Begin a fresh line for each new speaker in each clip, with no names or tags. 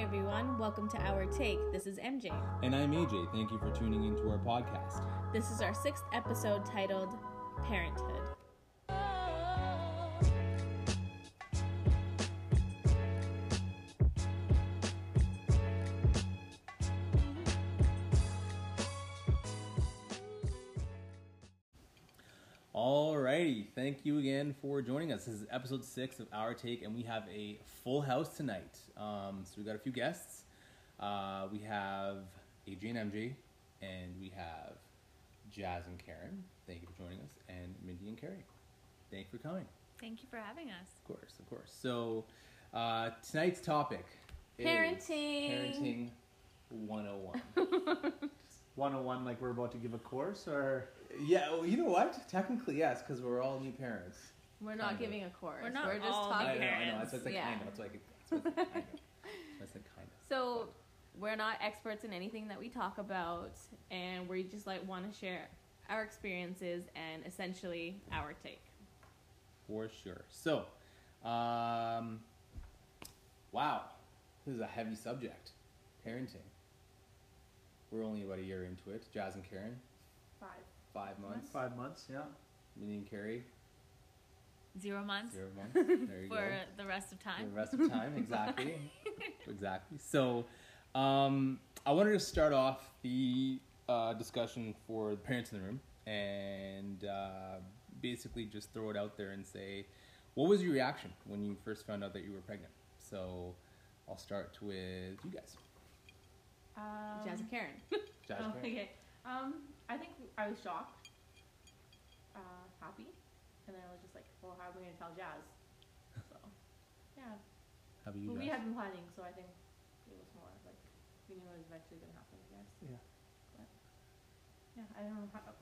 Hey everyone, welcome to Our Take. This is MJ.
And I'm AJ. Thank you for tuning into our podcast.
This is our sixth episode titled Parenthood.
Alrighty, thank you again for joining us. This is episode six of Our Take, and we have a full house tonight. Um, so we got a few guests. Uh, we have AJ and MJ, and we have Jas and Kiran. Thank you for joining us, and Mindy and Kerry. Thank you for coming.
Thank you for having us.
Of course, of course. So uh, tonight's topic is
Parenting.
Parenting 101.
101 like we're about to give a course or
yeah, well, you know what? Technically, yes, because we're all new parents.
We're
Kind
not
of.
giving a course.
We're not
just
all
talking.
I know, I know.
parents,
That's what's like
yeah.
kind of. That's why That's like kind of. That's like kind of.
So we're not experts in anything that we talk about, and we just like want to share our experiences and essentially our take.
For sure. So, um, wow, this is a heavy subject. Parenting. We're only about a year into it. Jas and Kiran,
Five.
five months.
five months yeah
Me and Kerry,
Zero months
zero months. There you
for
go.
the rest of
For
time.
the rest of time, exactly. exactly. So, um, I wanted to start off the uh, discussion for the parents in the room and uh, basically just throw it out there and say, what was your reaction when you first found out that you were pregnant? So, I'll start with you guys.
Um,
Jas and Kiran.
Jas,
oh,
Kiran.
okay. Um, I think I was shocked, uh, happy, and then I was just like, "Well, how are we gonna tell Jas?" So, yeah.
How about you
But we had been planning, so I think it was more like we knew it was eventually gonna happen. I guess.
Yeah.
But yeah, I don't know how.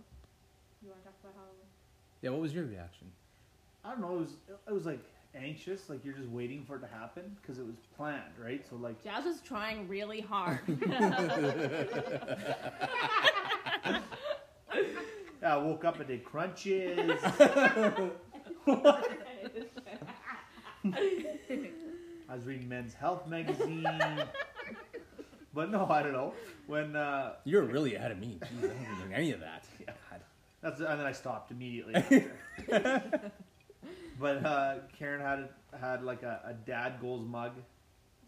You want to talk about how?
Yeah, what was your reaction?
i don't know it was it was like anxious like you're just waiting for it to happen because it was planned right so like
Jas was trying really hard.
yeah, i woke up and did crunches i was reading men's health magazine but no i don't know when uh
You're really ahead of me. Jeez, I wasn't doing any of that. God.
That's and then I stopped immediately after. But uh, Kiran had had like a, a dad goals mug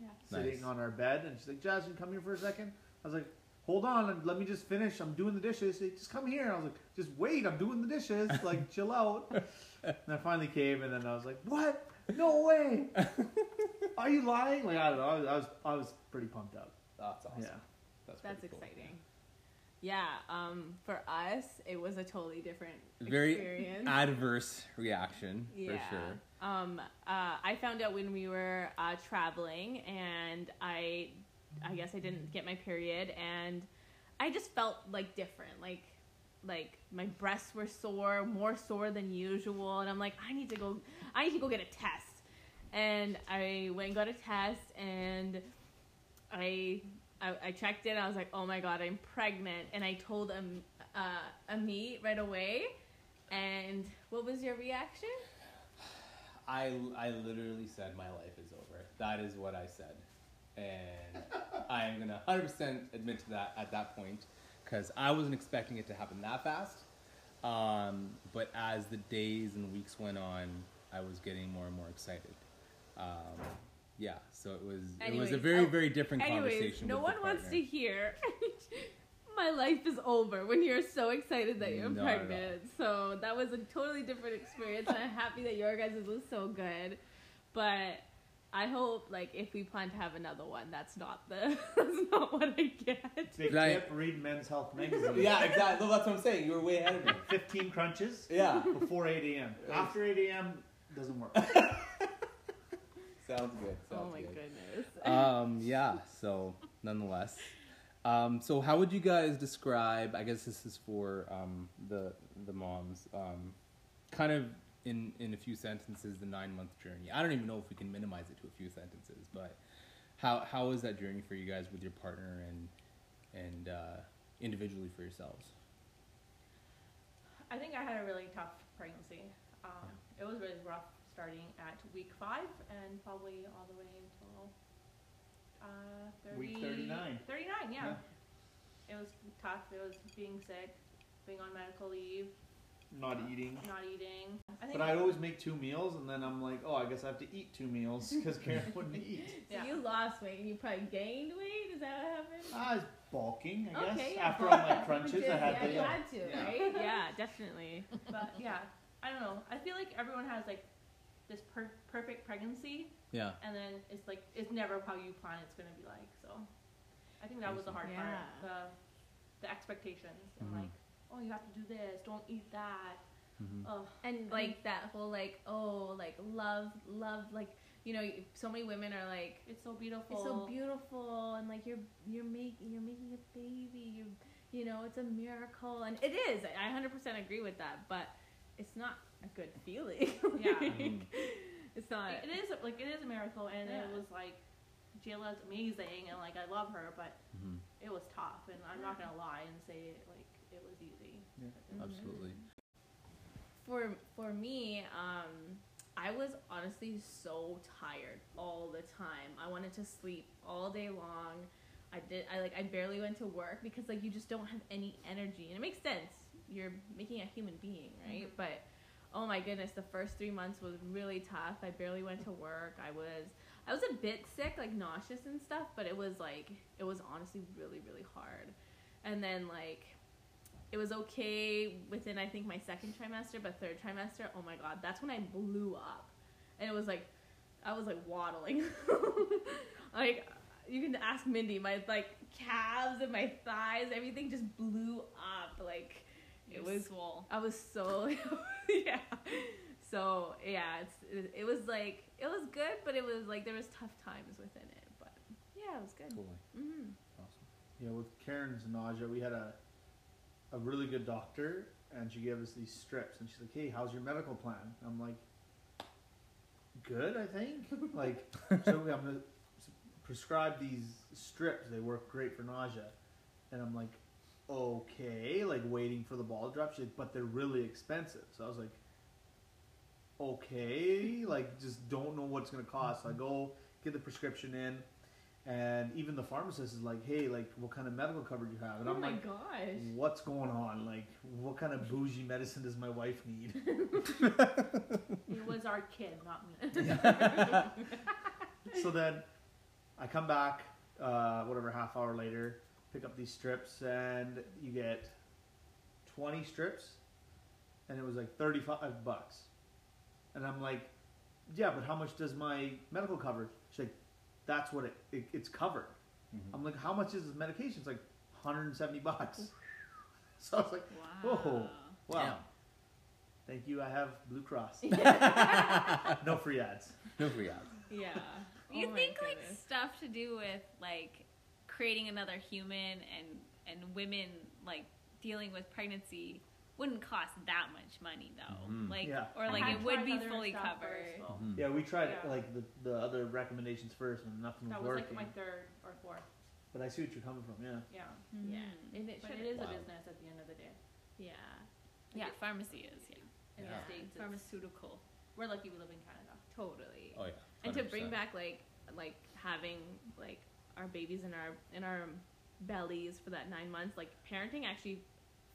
yeah.
sitting
Nice.
on our bed, and she's like, "Jasmine, come here for a second. I was like, "Hold on, and let me just finish. I'm doing the dishes." She's like, just come here. I was like, "Just wait. I'm doing the dishes. Like, chill out." And I finally came, and then I was like, "What? No way! Are you lying?" Like I don't know. I was I was, I was pretty pumped up.
That's awesome.
Yeah.
That's,
That's
pretty cool.
exciting. Yeah, um, for us, it was a totally different
Very
experience.
adverse reaction
yeah.
for sure.
Um, uh, I found out when we were uh, traveling, and I, I guess I didn't get my period, and I just felt like different, like, like my breasts were sore, more sore than usual, and I'm like, I need to go, I need to go get a test, and I went and got a test, and I. I, I checked in. I was like, "Oh my god, I'm pregnant!" And I told um, uh, Amit right away. And what was your reaction?
I, I literally said my life is over. That is what I said. And I am going to 100% admit to that at that point because I wasn't expecting it to happen that fast. Um, but as the days and weeks went on, I was getting more and more excited. Um, yeah, so it was it was a very
oh,
very different
Anyways,
conversation.
no
with
one
the
wants to hear my life is over when you're so excited that you're
Not
pregnant. So that was a totally different experience, and I'm happy that your guys' was so good. But I hope, like, if we plan to have another one, that's not the that's not what I get.
Big
Right.
tip: read Men's Health magazine.
Yeah, exactly. That's what I'm saying. You were way ahead of me.
15 crunches
Yeah,
before 8 a.m. After 8 a.m. doesn't work.
Sounds good. Sounds
Oh my
good.
goodness.
um, yeah. So, nonetheless, um, so how would you guys describe? I guess this is for um, the the moms. Um, kind of in in a few sentences, the nine month journey. I don't even know if we can minimize it to a few sentences, but how how was that journey for you guys with your partner and and uh, individually for yourselves?
I think I had a really tough pregnancy. Um, It was really rough starting at week five and probably all the way until uh, fine. Yeah. It was tough. It was being sick, being on medical leave,
Not eating.
not eating. I think
But I'd always make two meals, and then I'm like, oh, I guess I have to eat two meals because Kiran wouldn't eat.
So
Yeah.
you lost weight and you probably gained weight. Is that what happened?
I was bulking, I guess.
Okay, yeah,
After all my crunches, I had
yeah,
to.
you had to, right?
yeah, definitely.
but yeah, I don't know. I feel like everyone has like this per- perfect pregnancy,
Yeah.
and then it's like it's never how you plan it's gonna be like. So I think that was the hard
Yeah.
part. The the expectations and
Mhm.
like, oh, you have to do this. Don't eat that.
hmm
Oh,
And like that whole like oh like love love like you know so many women are like
it's so beautiful.
it's so beautiful and like you're you're making you're making a baby you you know it's a miracle and it is I 100% agree with that but it's not a good feeling
Yeah.
Mhm.
it's not
It- it is like it is a miracle, and it was like Jayla's amazing, and like I love her, but
hmm
it was tough, and I'm not gonna lie and say like it was easy.
Mhm.
Absolutely.
for for me um i was honestly so tired all the time i wanted to sleep all day long i did i like i barely went to work because like you just don't have any energy and it makes sense you're making a human being right
Mhm.
but oh my goodness the first three months was really tough. I barely went to work. I was i was a bit sick like nauseous and stuff but it was like it was honestly really really hard. And then like it was okay within I think my second trimester, but third trimester, oh my god, that's when I blew up, and it was like I was like waddling, like you can ask Mindy, my like calves and my thighs, everything just blew up, like it was
swole.
I was so yeah. So yeah, it's it, it was like it was good, but it was like there was tough times within it, but yeah, it was good.
Totally.
hmm
Awesome.
Yeah, with Kiran's nausea, we had a a really good doctor, and she gave us these strips, and she's like, "Hey, how's your medical plan?" I'm like, "Good, I think." like, so I'm gonna prescribe these strips. They work great for nausea, and I'm like, "Okay," like waiting for the ball to drop. She's like, "But they're really expensive." So I was like, "Okay," like just don't know what's gonna cost. So I go get the prescription in. And even the pharmacist is like, "Hey, like, what kind of medical coverage you have?" And
Oh
I'm
my
like,
gosh.
what's going on? Like, what kind of bougie medicine does my wife need?
It was our kid, not me.
so then I come back, uh, whatever, half hour later, pick up these strips, and you get 20 strips, and it was like 35 bucks. And I'm like, yeah, but how much does my medical cover? She's like, that's what it, it it's covered.
Mhm.
I'm like, how much is this medication? It's like 170 bucks. So I was like,
Wow.
Whoa. wow.
Damn.
Thank you. I have Blue Cross. no free ads.
No free ads.
Yeah.
You
Oh my
think like stuff to do with like creating another human and and women like dealing with pregnancy wouldn't cost that much money though.
Mhm.
Like
Yeah.
or like it would be fully covered.
first, though.
Mhm.
Yeah, we tried
Yeah.
like the, the other recommendations first, and nothing was
That was
working.
like my third or fourth.
but I see what you're coming from. Yeah.
Yeah,
Yeah.
Mhm.
And it
but it is
Wow.
a business at the end of the day.
Yeah.
Yeah, pharmacy is, yeah.
In
Yeah.
the states,
Pharmaceutical.
we're lucky we live in Canada.
Totally.
Oh yeah.
and to bring back like like having like our babies in our in our bellies for that nine months, like parenting actually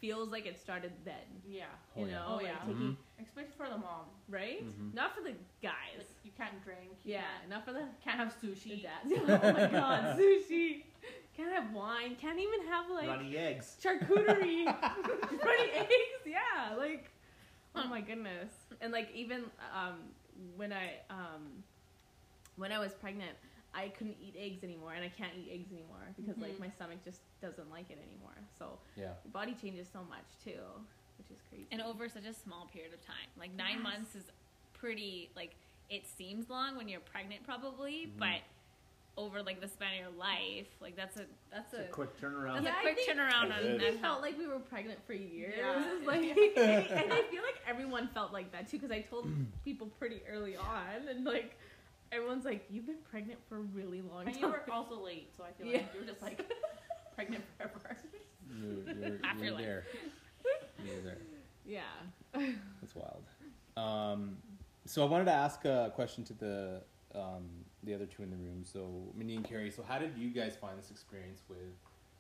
feels like it started then.
Yeah,
Oh,
You
yeah.
know,
Oh,
like
yeah.
taking
especially for the mom.
right?
Mhm.
Not for the guys.
Like you can't drink. You
yeah,
can't,
not for the
can't have
the
sushi.
dads. oh my god, sushi. Can't have wine. Can't even have like
Runny eggs.
charcuterie, runny eggs. Yeah, like oh my goodness. And like even um, when I um, when I was pregnant, I couldn't eat eggs anymore, and I can't eat eggs anymore because like
Mhm.
my stomach just doesn't like it anymore. So
Yeah.
your body changes so much too, which is crazy.
And over such a small period of time. Like nine
Yes.
months is pretty like it seems long when you're pregnant probably,
Mhm.
but over like the span of your life, like that's a that's a
a quick turnaround.
that's
Yeah,
a
I
quick
think-
turnaround
I
on
we felt like we were pregnant for years.
Yeah.
Like, and I feel like everyone felt like that too because I told people pretty early on, and like everyone's like, "You've been pregnant for a really long
And
time."
you were also late, so I feel
Yeah.
like you were just like pregnant forever.
You're, you're,
After
you're
life.
there. You're there.
yeah.
That's wild. Um, so I wanted to ask a question to the um, the other two in the room. So Mindy and Kerry. So how did you guys find this experience with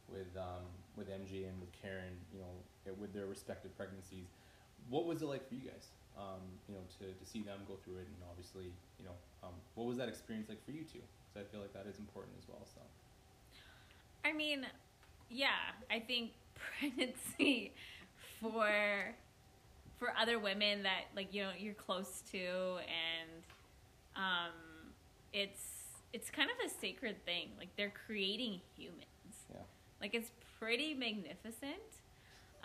with um, with MJ and with Kiran, you know, with their respective pregnancies. What was it like for you guys? Um, you know, to, to see them go through it, and obviously, you know, um, what was that experience like for you two? Because I feel like that is important as well. So.
I mean, yeah, I think pregnancy for for other women that like you know you're close to and um it's it's kind of a sacred thing. Like they're creating humans.
Yeah.
Like it's pretty magnificent.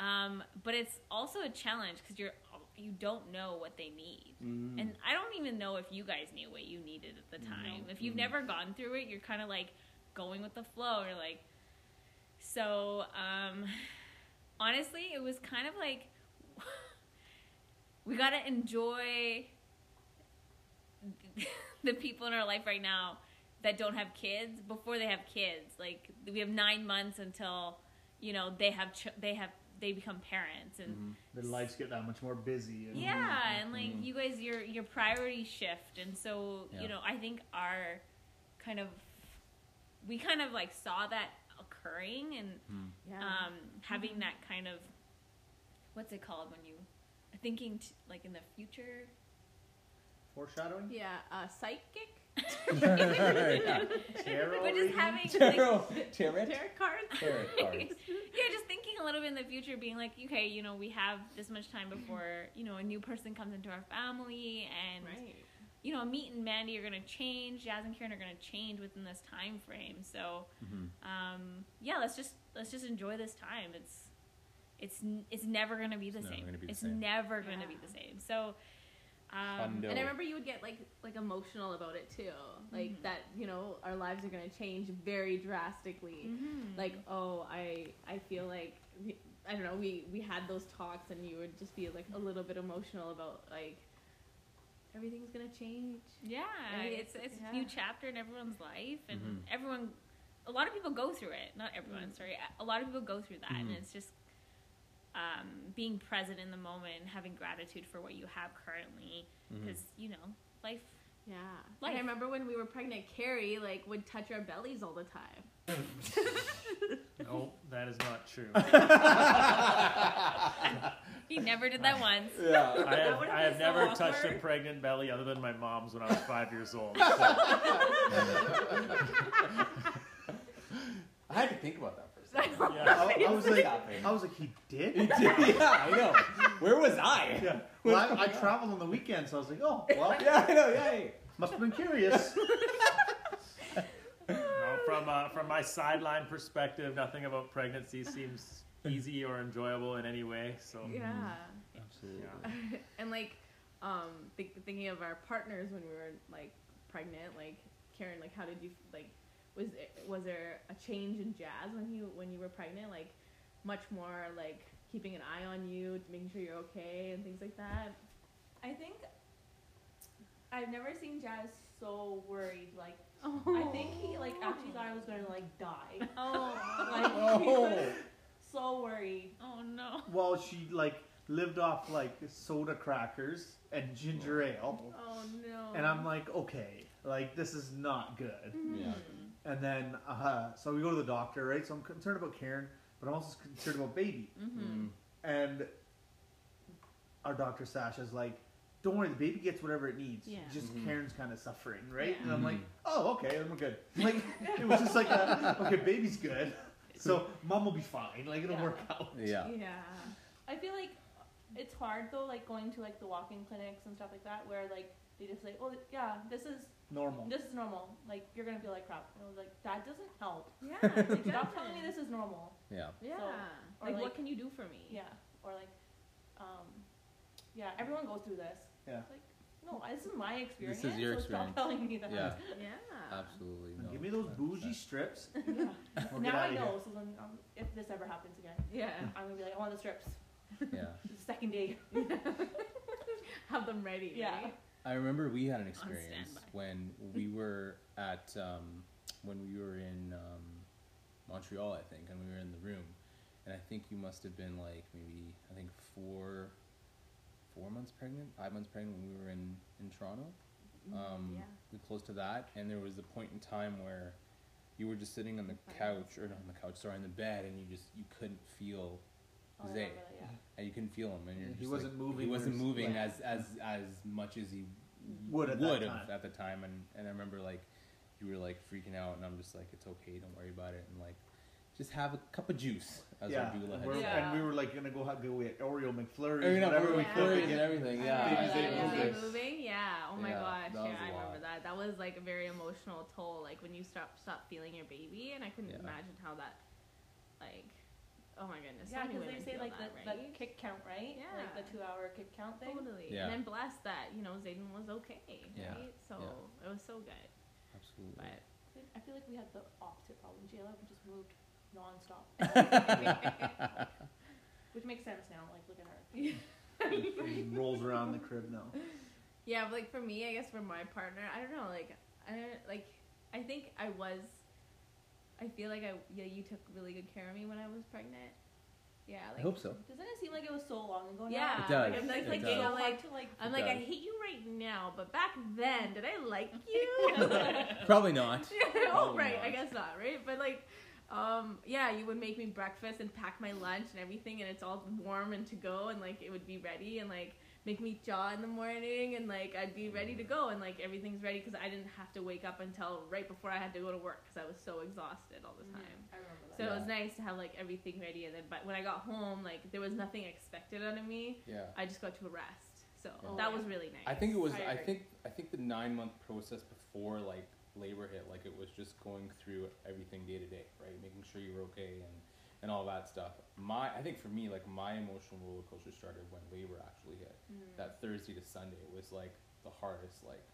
Um, but it's also a challenge because you're you don't know what they need.
Mm.
And I don't even know if you guys knew what you needed at the time. If you've
Mm.
never gone through it, you're kind of like going with the flow. You're like, so um, honestly, it was kind of like we got to enjoy the people in our life right now that don't have kids before they have kids. Like we have nine months until you know they have ch- they have they become parents and
Mhm.
The lives get that much more busy. And,
yeah, and like
Mhm.
you guys, your your priorities shift, and so
Yeah.
you know, I think our kind of we kind of like saw that occurring and
Mm.
Yeah.
um, having that kind of what's it called when you thinking t- like in the future.
Foreshadowing.
yeah. Uh, psychic.
Yeah.
Tarot.
But just
reading?
having like,
Tarot, tarot,
Tarot cards.
tarot cards.
yeah, just thinking a little bit in the future, being like, okay, you know, we have this much time before you know a new person comes into our family, and
Right.
you know, Meet and Mandy are gonna change. Jas and Kiran are gonna change within this time frame. So,
Mhm.
um, yeah, let's just let's just enjoy this time. It's it's it's never gonna be the
It's
same.
be the
it's
same.
never gonna be the same. So, um,
And I remember you would get like like emotional about it too, like
Mhm.
that. You know, our lives are gonna change very drastically.
mhm.
Like, oh, I I feel like I don't know. We we had those talks, and you would just be like a little bit emotional about like everything's gonna change.
yeah,
I
it's it's
yeah.
a new chapter in everyone's life, and
Mhm.
everyone, a lot of people go through it. Not everyone,
Mm.
sorry, a lot of people go through that, and
Mhm.
it's just. Um, being present in the moment, and having gratitude for what you have currently, because you know life
Yeah.
Life.
And I remember when we were pregnant, Kerry like would touch our bellies all the time.
No, that is not true.
He never did that once.
Yeah.
I have, I have
so
never touched a pregnant belly other than my mom's when I was five years old. So,
I had to think about that for a second.
yeah.
I, I was like, I was like, he did.
yeah, I know. Where was I?
Yeah. Well, I, I traveled on the weekend, so I was like, oh, well,
Yeah, I know. Yeah. yeah.
must have been curious.
No, from uh, from my sideline perspective, nothing about pregnancy seems easy or enjoyable in any way. So
Yeah.
Absolutely.
Yeah.
and like, um, think, thinking of our partners when we were like pregnant, like Kiran, like how did you like? Was it, was there a change in Jas when you when you were pregnant? Like, much more like keeping an eye on you, making sure you're okay, and things like that.
I think I've never seen Jas so worried. Like
Oh.
I think he like actually thought I was gonna like die.
Oh,
Like oh. he was
Oh.
so worried.
oh no.
well, she like lived off like soda crackers and ginger oh. ale,
Oh no.
and I'm like, okay, like this is not good. Mm-hmm.
Yeah.
And then, uh, so we go to the doctor, right? So I'm concerned about Kiran, but I'm also concerned about baby.
Mm-hmm.
Mm.
And our doctor Sasha's like, "Don't worry, the baby gets whatever it needs.
Yeah.
Just
Mhm.
Kiran's kind of suffering, right?"
Yeah.
And I'm like,
Mhm.
"Oh, okay, then we're good." Like it was just like, a, "Okay, baby's good, so mom will be fine. Like it'll
Yeah.
work out."
Yeah.
Yeah.
I feel like it's hard though, like going to like the walk-in clinics and stuff like that, where like they just say, "Oh, yeah, this is
Normal.
this is normal. Like you're gonna feel like crap." And I was like, "That doesn't help.
Yeah.
Like, stop telling me this is normal."
Yeah.
Yeah.
So-
like,
like-
what can you do for me?
Yeah, or like, um, yeah, everyone goes through this.
Yeah.
Like, no, this is my experience.
This is your
so
experience.
Stop telling me that.
Yeah.
Yeah.
Absolutely. No.
Give me those
100%.
bougie strips.
Yeah.
We'll
now I
outta here.
know. So then, um, if this ever happens again,
Yeah.
I'm gonna be like, I want the strips.
Yeah.
The second day.
Have them ready.
Yeah.
right?
I remember we had an experience when we were at um, when we were in um, Montreal, I think, and we were in the room, and I think you must have been like maybe I think four four months pregnant, five months pregnant when we were in in Toronto. Um,
yeah.
we close to that, and there was a point in time where you were just sitting on the couch or not on the couch, sorry, on the bed, and you just you couldn't feel
Oh,
Zay,
remember that, yeah.
and you couldn't feel him, and you're
He wasn't
like,
moving
He wasn't moving
like-
as as as much as he
Would at that
would
time.
have at the time, and and I remember like you were like freaking out, and I'm just like, it's okay, don't worry about it, and like just have a cup of juice, as
yeah,
our doula
and,
had
we're-
said.
and we were like gonna go ha- go get Oreo McFlurries,
Or, you know,
whatever we could.
McFlurries and everything, yeah.
remember
Baby's
that,
Day
yeah.
Is
moving.
Yeah. Oh my
Yeah,
gosh.
that
Yeah,
a
I remember that. That was like a very emotional toll. Like when you stop stop feeling your baby, and I couldn't
Yeah.
imagine how that, like, oh my goodness.
Yeah,
many
because they say like
that,
the,
right?
the kick count, right?
Yeah.
Like the two hour kick count thing.
Totally.
Yeah.
And I'm blessed that you know Zayden was okay,
Yeah.
right? So it was so good.
Absolutely.
But
I feel like we had the opposite problem. Jayla just moved nonstop, which makes sense now. Like, look at her.
He rolls around the crib now.
yeah, but like for me, I guess for my partner, I don't know. Like I like. I think I was. I feel like I yeah you took really good care of me when I was pregnant. Yeah, like, I
hope so.
Doesn't it seem like it was so long ago now?
Yeah,
It does.
Like, I'm like,
It
like,
does.
you know, like
to like.
I'm
It
like I hate you right now, but back then, did I like you?
Probably not.
oh,
Probably
right. I guess not, right? But like, um, yeah, you would make me breakfast and pack my lunch and everything, and it's all warm and to go, and like it would be ready, and like make me jaw in the morning, and like I'd be ready to go, and like everything's ready because I didn't have to wake up until right before I had to go to work because I was so exhausted all the
Mhm.
time.
I remember that.
So it was nice to have like everything ready, and then but when I got home, like there was nothing expected out of me.
Yeah.
I just got to rest, so
Yeah.
that was really nice.
I think it was.
I
I, think. I think the nine month process before like labor hit, like it was just going through everything day to day, right? Making sure you were okay and and all that stuff. My, I think for me, like my emotional roller coaster started when labor actually hit.
Mm.
That Thursday to Sunday was like the hardest like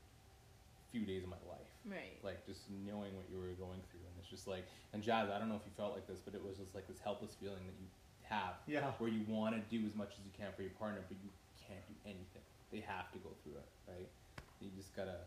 few days of my life.
right.
Like just knowing what you were going through, and it's just like, and Jas, I don't know if you felt like this, but it was just like this helpless feeling that you have
Yeah.
where you want to do as much as you can for your partner, but you can't do anything. They have to go through it, right? You just gotta,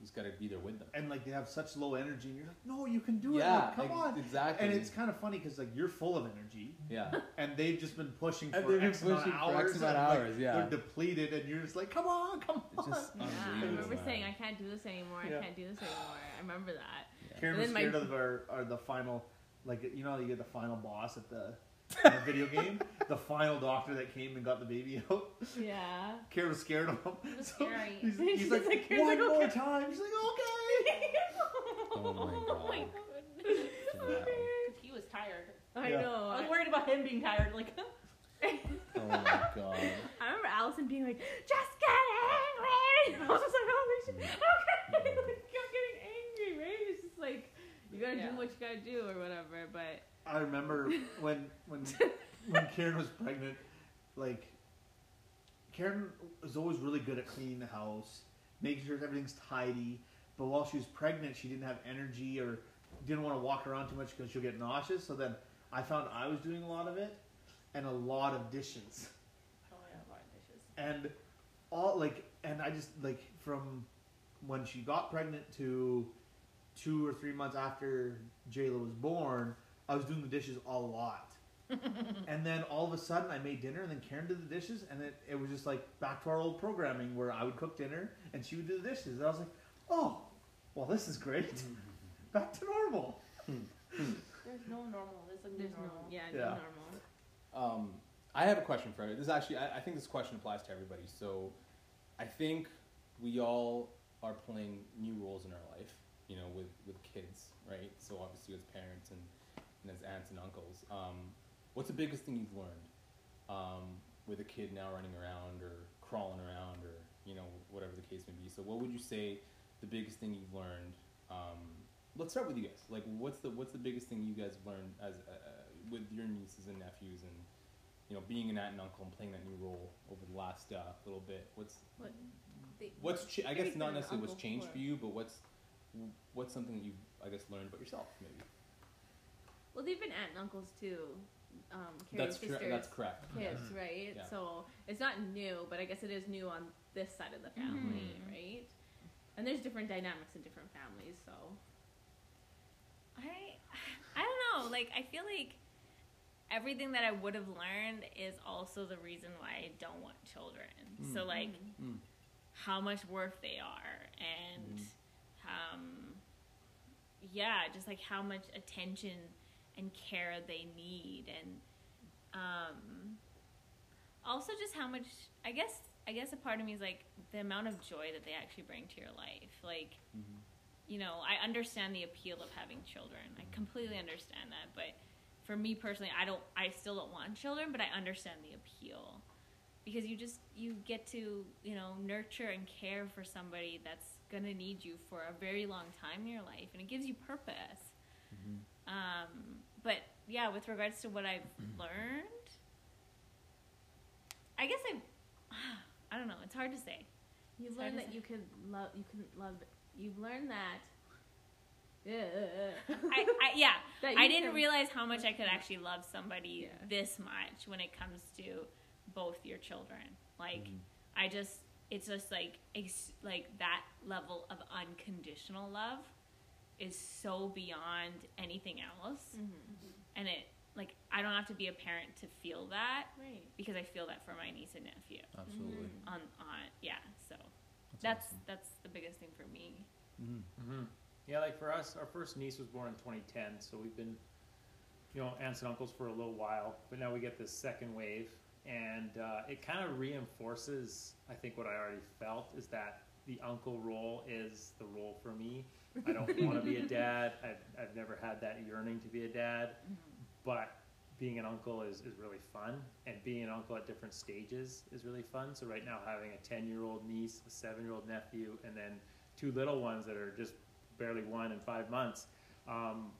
you just gotta be there with them.
And like they have such low energy, and you're like, no, you can do it.
yeah,
Like, come
ex-
on.
exactly.
And it's kind of funny because like you're full of energy,
yeah,
and they've just been pushing for
And been
X amount of
for
hours.
X amount of
and, like,
hours, yeah.
They're depleted, and you're just like, come on, come
it's
on.
just
Yeah, I remember saying I can't do this anymore.
Yeah.
I can't do this anymore. I remember that.
Kiran
And
was
then my-
scared of our, our the final, like you know, you get the final boss at the, in the video game, the final doctor that came and got the baby out.
Yeah.
Kiran was scared of him.
It was
So
scary.
He's,
She's
he's like,
like,
one
like,
more
okay."
time. She's like, okay.
Oh my god.
goodness.
Wow.
Because he was tired.
I
Yeah.
know.
I was worried about him being tired. Like,
Oh my god.
I remember Allison being like, just get angry. And I was just like, oh, holy shit. Okay. like, I'm getting angry, right? It's just like, you gotta
Yeah.
do what you gotta do or whatever. But
I remember when when when Kiran was pregnant, like Kiran was always really good at cleaning the house, making sure everything's tidy. But while she was pregnant, she didn't have energy or didn't want to walk around too much because she'll get nauseous. So then I found I was doing a lot of it and a lot of dishes
oh yeah, a lot of dishes.
and all like and I just like from when she got pregnant to two or three months after Jayla was born, I was doing the dishes a lot. and then all of a sudden I made dinner and then Kiran did the dishes and it, it was just like back to our old programming where I would cook dinner and she would do the dishes. And I was like, Oh, well this is great. back to normal.
There's no normal. There's like
there's
no
no,
normal.
yeah,
Yeah.
no normal.
Um, I have a question for you. This is actually, I, I think this question applies to everybody. So, I think we all are playing new roles in our life, you know, with, with kids, right? So obviously as parents and, and as aunts and uncles. Um, what's the biggest thing you've learned um, with a kid now running around or crawling around or, you know, whatever the case may be? So what would you say the biggest thing you've learned? Um, let's start with you guys. Like, what's the what's the biggest thing you guys learned as uh, with your nieces and nephews and you know being an aunt and uncle and playing that new role over the last uh, little bit? What's
What, the,
what's cha- I guess not necessarily what's changed
for-
for you, but what's what's something that you've I guess learned about yourself maybe.
Well, they've been aunt and uncles too. Um,
That's
Kerry's
true.
sisters.
That's correct.
kids, right?
Yeah.
So it's not new, but I guess it is new on this side of the family,
Mhm.
right? And there's different dynamics in different families, so
I I don't know. Like I feel like everything that I would have learned is also the reason why I don't want children. So
Mm.
like
Mm.
how much work they are and
Mhm.
um yeah, just like how much attention and care they need, and um, also just how much. I guess I guess a part of me is like the amount of joy that they actually bring to your life. Like,
Mhm.
you know, I understand the appeal of having children. I completely understand that, but for me personally, I don't. I still don't want children, but I understand the appeal because you just you get to you know nurture and care for somebody that's gonna need you for a very long time in your life, and it gives you purpose.
Mhm.
Um, but yeah, with regards to what I've learned, I guess I, I don't know. It's hard to say.
You've
It's hard
learned that
say.
you can love. You can love. You've learned that. Yeah.
I, I yeah.
That
I didn't
can-
realize how much I could actually love somebody
Yeah.
this much when it comes to both your children. Like,
Mhm.
I just, it's just like, ex- like that level of unconditional love is so beyond anything else.
Mhm.
And it, like, I don't have to be a parent to feel that
Right.
because I feel that for my niece and nephew.
Absolutely.
On, on, yeah. So
That's,
that's
awesome.
that's the biggest thing for me.
Mhm.
hmm Yeah, like for us, our first niece was born in 2010, so we've been, you know, aunts and uncles for a little while. But now we get this second wave, and uh, it kind of reinforces, I think, what I already felt is that the uncle role is the role for me. I don't want to be a dad. I've, I've never had that yearning to be a dad, but being an uncle is, is really fun, and being an uncle at different stages is really fun. So right now, having a 10 year old niece, a seven year old nephew, and then two little ones that are just barely one and five months, um,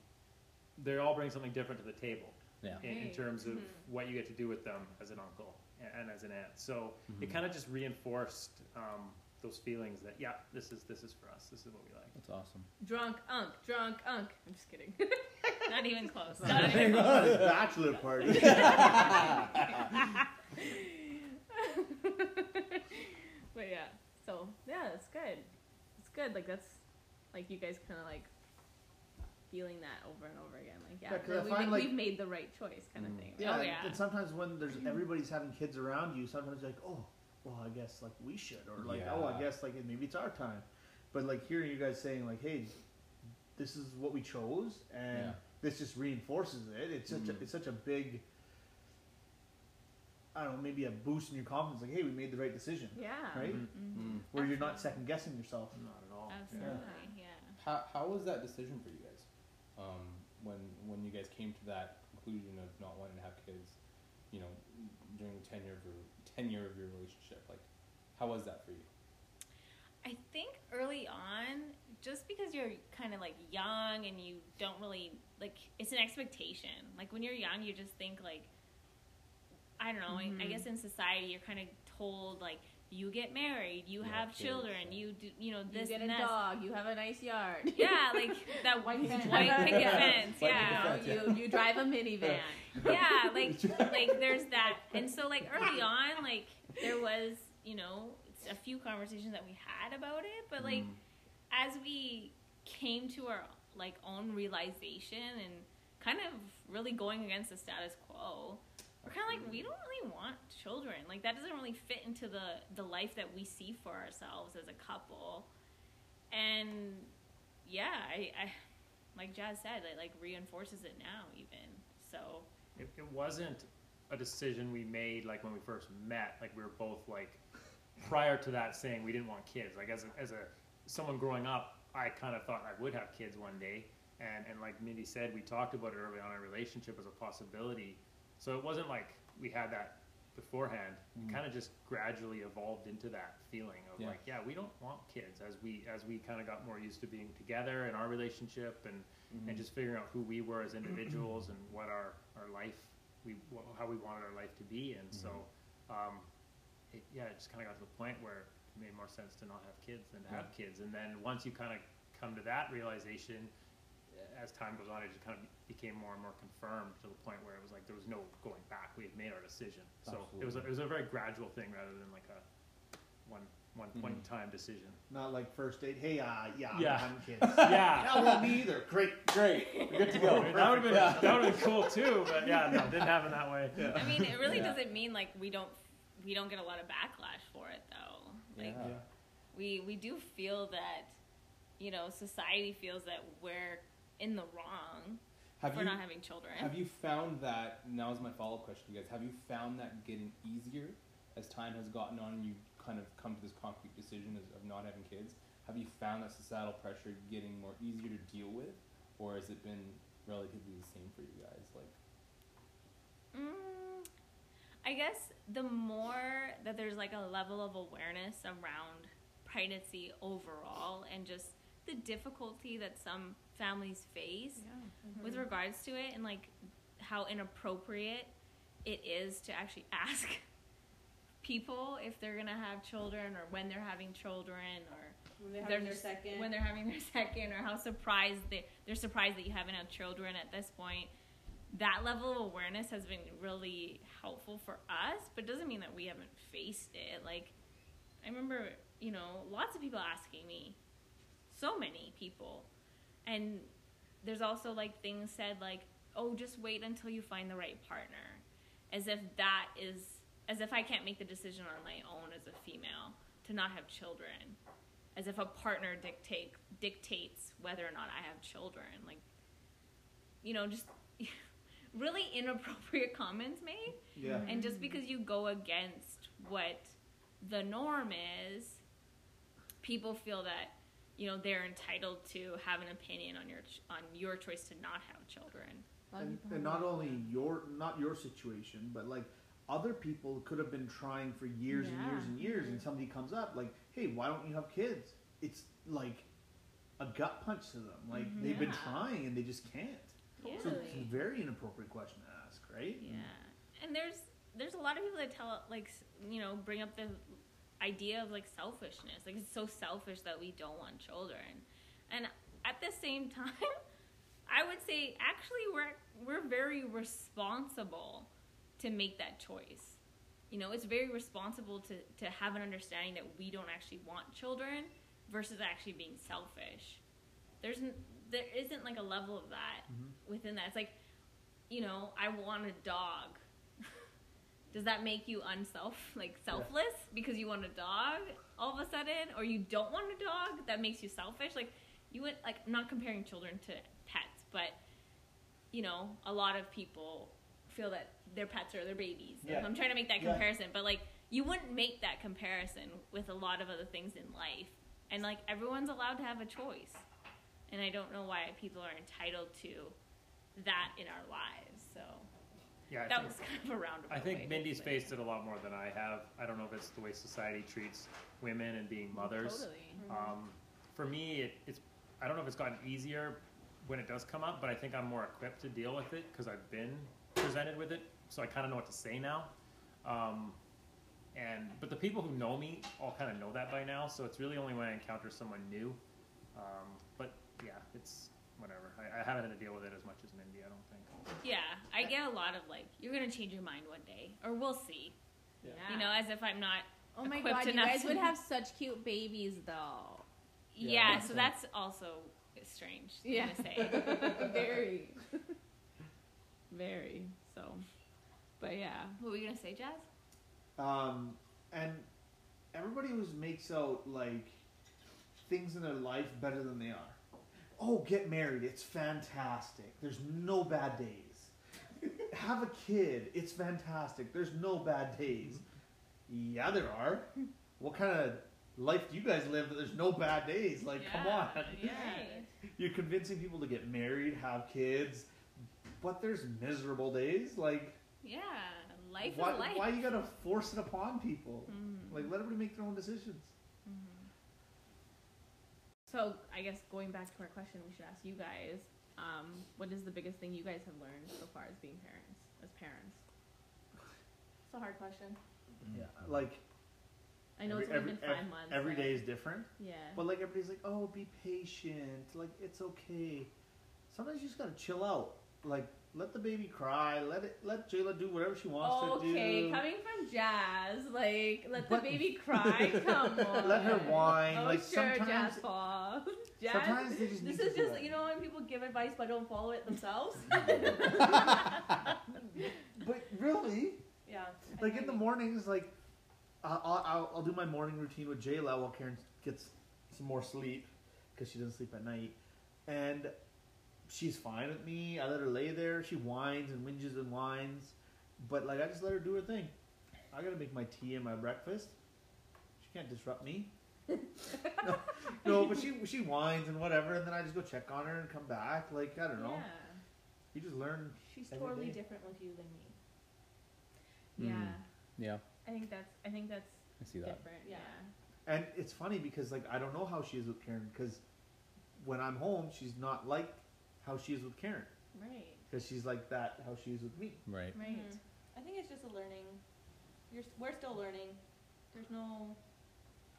they all bring something different to the table
Yeah.
in, in terms of
Mhm.
what you get to do with them as an uncle and, and as an aunt. So it
Mhm.
kind of just reinforced um, those feelings that yeah, this is this is for us. This is what we like.
That's awesome.
Drunk unk. Drunk unk. I'm just kidding.
Not even close.
Not
Not even
Not a bachelor party.
but yeah. So yeah, that's good. It's good. Like that's like you guys kind of like feeling that over and over again. Like yeah,
Yeah, 'cause I
we
find,
ma-
like-
we've made the right choice, kind of
Mm.
thing.
Yeah,
Oh,
and-
yeah.
and sometimes when there's everybody's having kids around you, sometimes you're like, oh, well, I guess like we should, or like, oh, I guess like maybe it's our time. But like hearing you guys saying like, hey, this is what we chose, and
Yeah.
this just reinforces it. It's such a,
Mhm.
it's such a big. I don't know, maybe a boost in your confidence. Like, hey, we made the right decision,
Yeah.
right?
Mhm.
Mhm.
Mm.
Where you're not second guessing yourself.
Not at all.
Absolutely, yeah.
How how was that decision for you guys? Um, when when you guys came to that conclusion of not wanting to have kids, you know, during the tenure of your tenure of your relationship, like, how was that for you?
I think early on, just because you're kind of like young and you don't really like, it's an expectation. Like when you're young, you just think like, I don't know. I, I
Mhm.
guess in society, you're kind of told like, you get married, you
You
have
have kids,
children,
yeah.
you do, you know,
You
this
get a
and that.
dog. You have a nice yard.
Yeah, like that
White
white,
fence.
white picket
Yeah.
fence.
White
yeah.
picket fence.
You you drive a minivan.
yeah, like like there's that, and so like early on, like there was you know a few conversations that we had about it, but like
Mm.
as we came to our like own realization and kind of really going against the status quo, we're kind of like we don't really want children. Like that doesn't really fit into the the life that we see for ourselves as a couple, and yeah, I, I like Jas said, it like reinforces it now even so.
It, it wasn't a decision we made like when we first met. Like we were both like prior to that saying we didn't want kids. Like as a, as a someone growing up, I kind of thought I would have kids one day. And and like Mindy said, we talked about it early on in our relationship as a possibility. So it wasn't like we had that beforehand.
Mm.
It kind of just gradually evolved into that feeling of
Yeah.
like, yeah, we don't want kids as we as we kind of got more used to being together in our relationship and
Mm-hmm.
and just figuring out who we were as individuals and what our, our life we how we wanted our life to be and so um, it, yeah it just kind of got to the point where it made more sense to not have kids than to have kids and then once you kind of come to that realization as time goes on it just kind of became more and more confirmed to the point where it was like there was no going back we had made our decision so it was a, it was a very gradual thing rather than like a one one point in time decision
Not like first date. Hey, uh, yeah, I'm
Yeah.
having kids.
yeah
yeah, well, me either. Great.
Great, we're good to go.
that would have been that would have been cool too, but yeah, no, didn't happen that way.
I mean, it really
Yeah.
doesn't mean like we don't we don't get a lot of backlash for it though. Like
Yeah.
we we do feel that you know society feels that we're in the wrong
Have
for
you
not having children.
have you found that? Now is my follow up question, to you guys. Have you found that getting easier as time has gotten on and you kind of come to this concrete decision of, of not having kids? Have you found that societal pressure getting more easier to deal with, or has it been relatively the same for you guys? Like,
Mm, I guess the more that there's like a level of awareness around pregnancy overall and just the difficulty that some families face mm-hmm. with regards to it and like how inappropriate it is to actually ask people if they're gonna have children or when they're having children or
When they're
They're
having their second.
when they're having their second or how surprised they they're surprised that you haven't had children at this point. That level of awareness has been really helpful for us but doesn't mean that we haven't faced it. Like i remember you know lots of people asking me so many people and there's also like things said like oh just wait until you find the right partner as if that is as if i can't make the decision on my own as a female to not have children as if a partner dictate dictates whether or not I have children. Like, you know, just really inappropriate comments made.
Yeah.
And just because you go against what the norm is, people feel that you know they're entitled to have an opinion on your on your choice to not have children.
and, and not only your not your situation, but like other people could have been trying for years and years and years, and somebody comes up like, "Hey, why don't you have kids?" It's like a gut punch to them. Like
Mhm.
they've been trying and they just can't. So it's a
Totally.
very inappropriate question to ask, right?
Yeah, and there's there's a lot of people that tell like you know bring up the idea of like selfishness. Like it's so selfish that we don't want children, and at the same time, I would say actually we're we're very responsible to make that choice. You know, it's very responsible to to have an understanding that we don't actually want children versus actually being selfish. There's there isn't like a level of that
Mhm.
within that. It's like you know, I want a dog. Does that make you unself, like selfless, because you want a dog all of a sudden, or you don't want a dog? That makes you selfish. Like you would like I'm not comparing children to pets, but you know, a lot of people feel that their pets are their babies.
Yeah.
I'm trying to make that
Yeah.
comparison, but like you wouldn't make that comparison with a lot of other things in life, and like everyone's allowed to have a choice, and I don't know why people are entitled to that in our lives. So
Yeah, I
that
think,
was kind of a roundabout.
I think
way to
Mindy's
explain
faced it a lot more than I have. I don't know if it's the way society treats women and being mothers.
Totally.
Um, for me, it, it's I don't know if it's gotten easier when it does come up, but I think I'm more equipped to deal with it because I've been presented with it, so I kind of know what to say now. Um, and but the people who know me all kind of know that by now, so it's really only when I encounter someone new. Um, but yeah, it's whatever. I, I haven't had to deal with it as much as Mindy. I don't think.
Yeah, I get a lot of like, you're gonna change your mind one day, or we'll see.
Yeah.
You know, as if I'm not.
oh my
equipped
god, you guys
to-
would have such cute babies though.
Yeah,
Yeah.
so that's also strange.
Yeah.
To say.
Very. Very. So. But yeah.
what were you gonna say, Jas?
Um, and everybody always makes out like things in their life better than they are. Oh, get married. It's fantastic. There's no bad days. Have a kid. It's fantastic. There's no bad days. Yeah, there are. What kind of life do you guys live that there's no bad days? Like, come on.
Yeah.
You're convincing people to get married, have kids, but there's miserable days. Like,
Yeah. Life
why,
is life.
why you gotta force it upon people?
Mhm.
Like, let everybody make their own decisions.
So I guess going back to our question, we should ask you guys, um, what is the biggest thing you guys have learned so far as being parents, as parents?
It's a hard question.
Yeah, like
I know
every,
it's only
every,
been
ev-
five months.
Every
but-
day is different,
Yeah.
but like everybody's like, "Oh, be patient. Like it's okay." Sometimes you just gotta chill out. Like let the baby cry. Let it. Let Jayla do whatever she wants to do.
okay, coming from Jas, like let
But-
the baby cry. Come on.
Let her whine,
Oh
like,
sure,
sometimes-
Jas Paul. Jas.
Sometimes they just
This is just you know when people give advice but don't follow it themselves.
But really,
yeah.
Like in the mornings, like I'll, I'll, I'll do my morning routine with Jayla while Kiran gets some more sleep because she doesn't sleep at night, and she's fine with me. I let her lay there. She whines and whinges and whines, but like I just let her do her thing. I gotta make my tea and my breakfast. She can't disrupt me. no, no, but she she whines and whatever, and then I just go check on her and come back. Like I don't know.
Yeah.
You just learn.
She's
Every
totally
day.
different with you than me.
Yeah.
Mm. Yeah,
I think that's I think that's
I see that.
different.
Yeah.
Yeah.
And it's funny because like I don't know how she is with Kiran because when I'm home, she's not like how she is with Kiran
Right.
because she's like that how she is with me.
Right.
Right.
Mhm. I think it's just a learning. You're we're still learning. There's no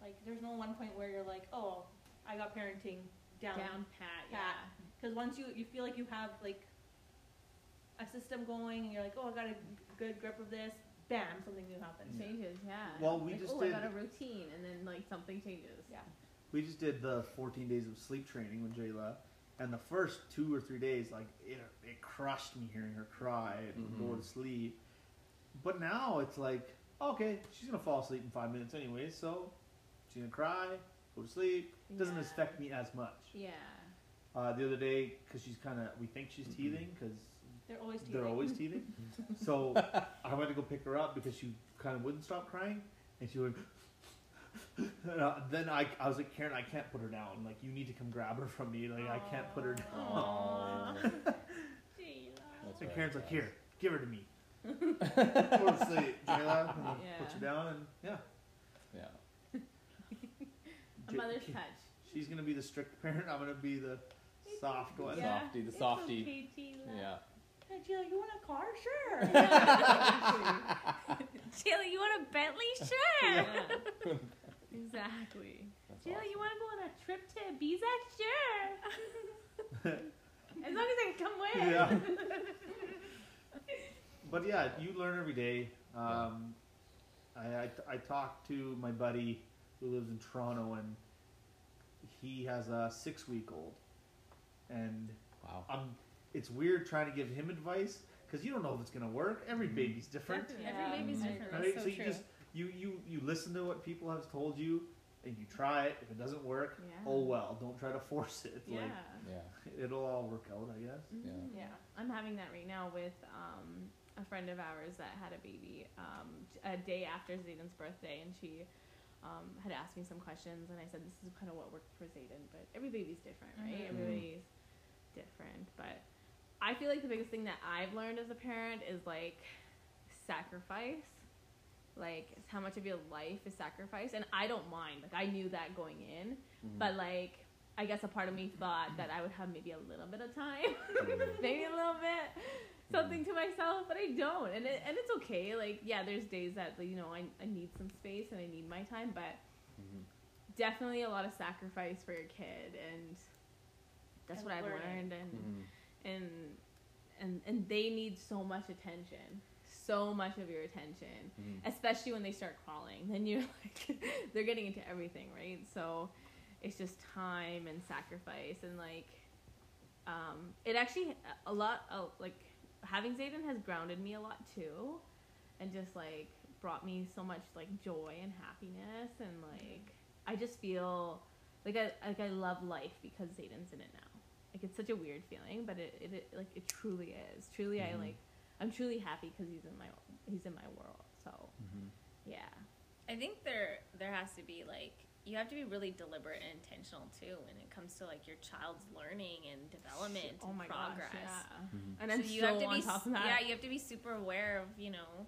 like there's no one point where you're like, oh, I got parenting down.
Down pat. Yeah.
Because once you you feel like you have like a system going, and you're like, oh, I got a good grip of this. Bam, something new happens.
Changes. Yeah.
Well, we
like,
just
oh,
did-
I got a routine, and then like something changes.
Yeah.
We just did the 14 days of sleep training with Jayla, and the first two or three days, like it, it crushed me hearing her cry and
Mhm.
go to sleep. But now it's like, okay, she's gonna fall asleep in five minutes anyway, so she's gonna cry, go to sleep. It doesn't
Yeah.
affect me as much.
Yeah.
Uh, the other day, because she's kind of, we think she's
Mhm.
teething because
They're always teething.
they're always teething. so I went to go pick her up because she kind of wouldn't stop crying, and she would. And, uh, then I, I was like, Kiran, I can't put her down. Like, you need to come grab her from me. Like, I can't put her down.
Aw.
And Kiran's like, here, give her to me. Go to sleep, Jayla. And I'll
Yeah.
Put you down, and yeah.
Yeah.
A
J-
mother's touch.
She's gonna be the strict parent. I'm gonna be the soft one.
Yeah. Softy, the
It's
softy.
okay, Sheila.
Yeah.
Hey, Jill, you want a car? Sure.
Jayla, you want a Bentley? Sure.
Yeah. Exactly.
That's
Jill,
awesome.
you want to go on a trip to Ibiza? Sure. as long as I can come with.
Yeah. But yeah, you learn every day. Um, I, I I talked to my buddy who lives in Toronto, and he has a six week old, and
Wow.
I'm. It's weird trying to give him advice because you don't know if it's gonna work. Every
Mhm.
baby's different.
Yeah.
Every baby's different.
right?
That's
so
so
you
true.
just you you you listen to what people have told you, and you try it. If it doesn't work,
Yeah.
oh well. Don't try to force it.
Yeah.
Like
Yeah.
it'll all work out, I guess.
Yeah.
Mhm.
Yeah.
I'm having that right now with um, a friend of ours that had a baby um, a day after Zayden's birthday, and she um, had asked me some questions, and I said this is kind of what worked for Zayden, but every baby's different, right?
Mhm.
Everybody's different, but I feel like the biggest thing that I've learned as a parent is like sacrifice. Like how much of your life is sacrificed and I don't mind. Like I knew that going in,
Mhm.
but like I guess a part of me thought that I would have maybe a little bit of time maybe a little bit something to myself but i don't and it, and it's okay like yeah there's days that you know I, I need some space and i need my time but
Mhm.
definitely a lot of sacrifice for your kid and that's
And
what i've learned and
Mhm.
and and and they need so much attention so much of your attention
Mhm.
especially when they start crawling then you're like they're getting into everything right so it's just time and sacrifice and like um, it actually a lot of like having Zayden has grounded me a lot too and just like brought me so much like joy and happiness and like I just feel like I like I love life because Zayden's in it now like it's such a weird feeling but it, it, it like it truly is truly I
Mhm.
like I'm truly happy because he's in my he's in my world so
Mhm.
yeah
I think there there has to be like you have to be really deliberate and intentional too when it comes to like your child's learning and development
oh
and
my
progress.
gosh yeah
Mhm.
and I'm
so you
so
have to be
top of that
yeah you have to be super aware of you know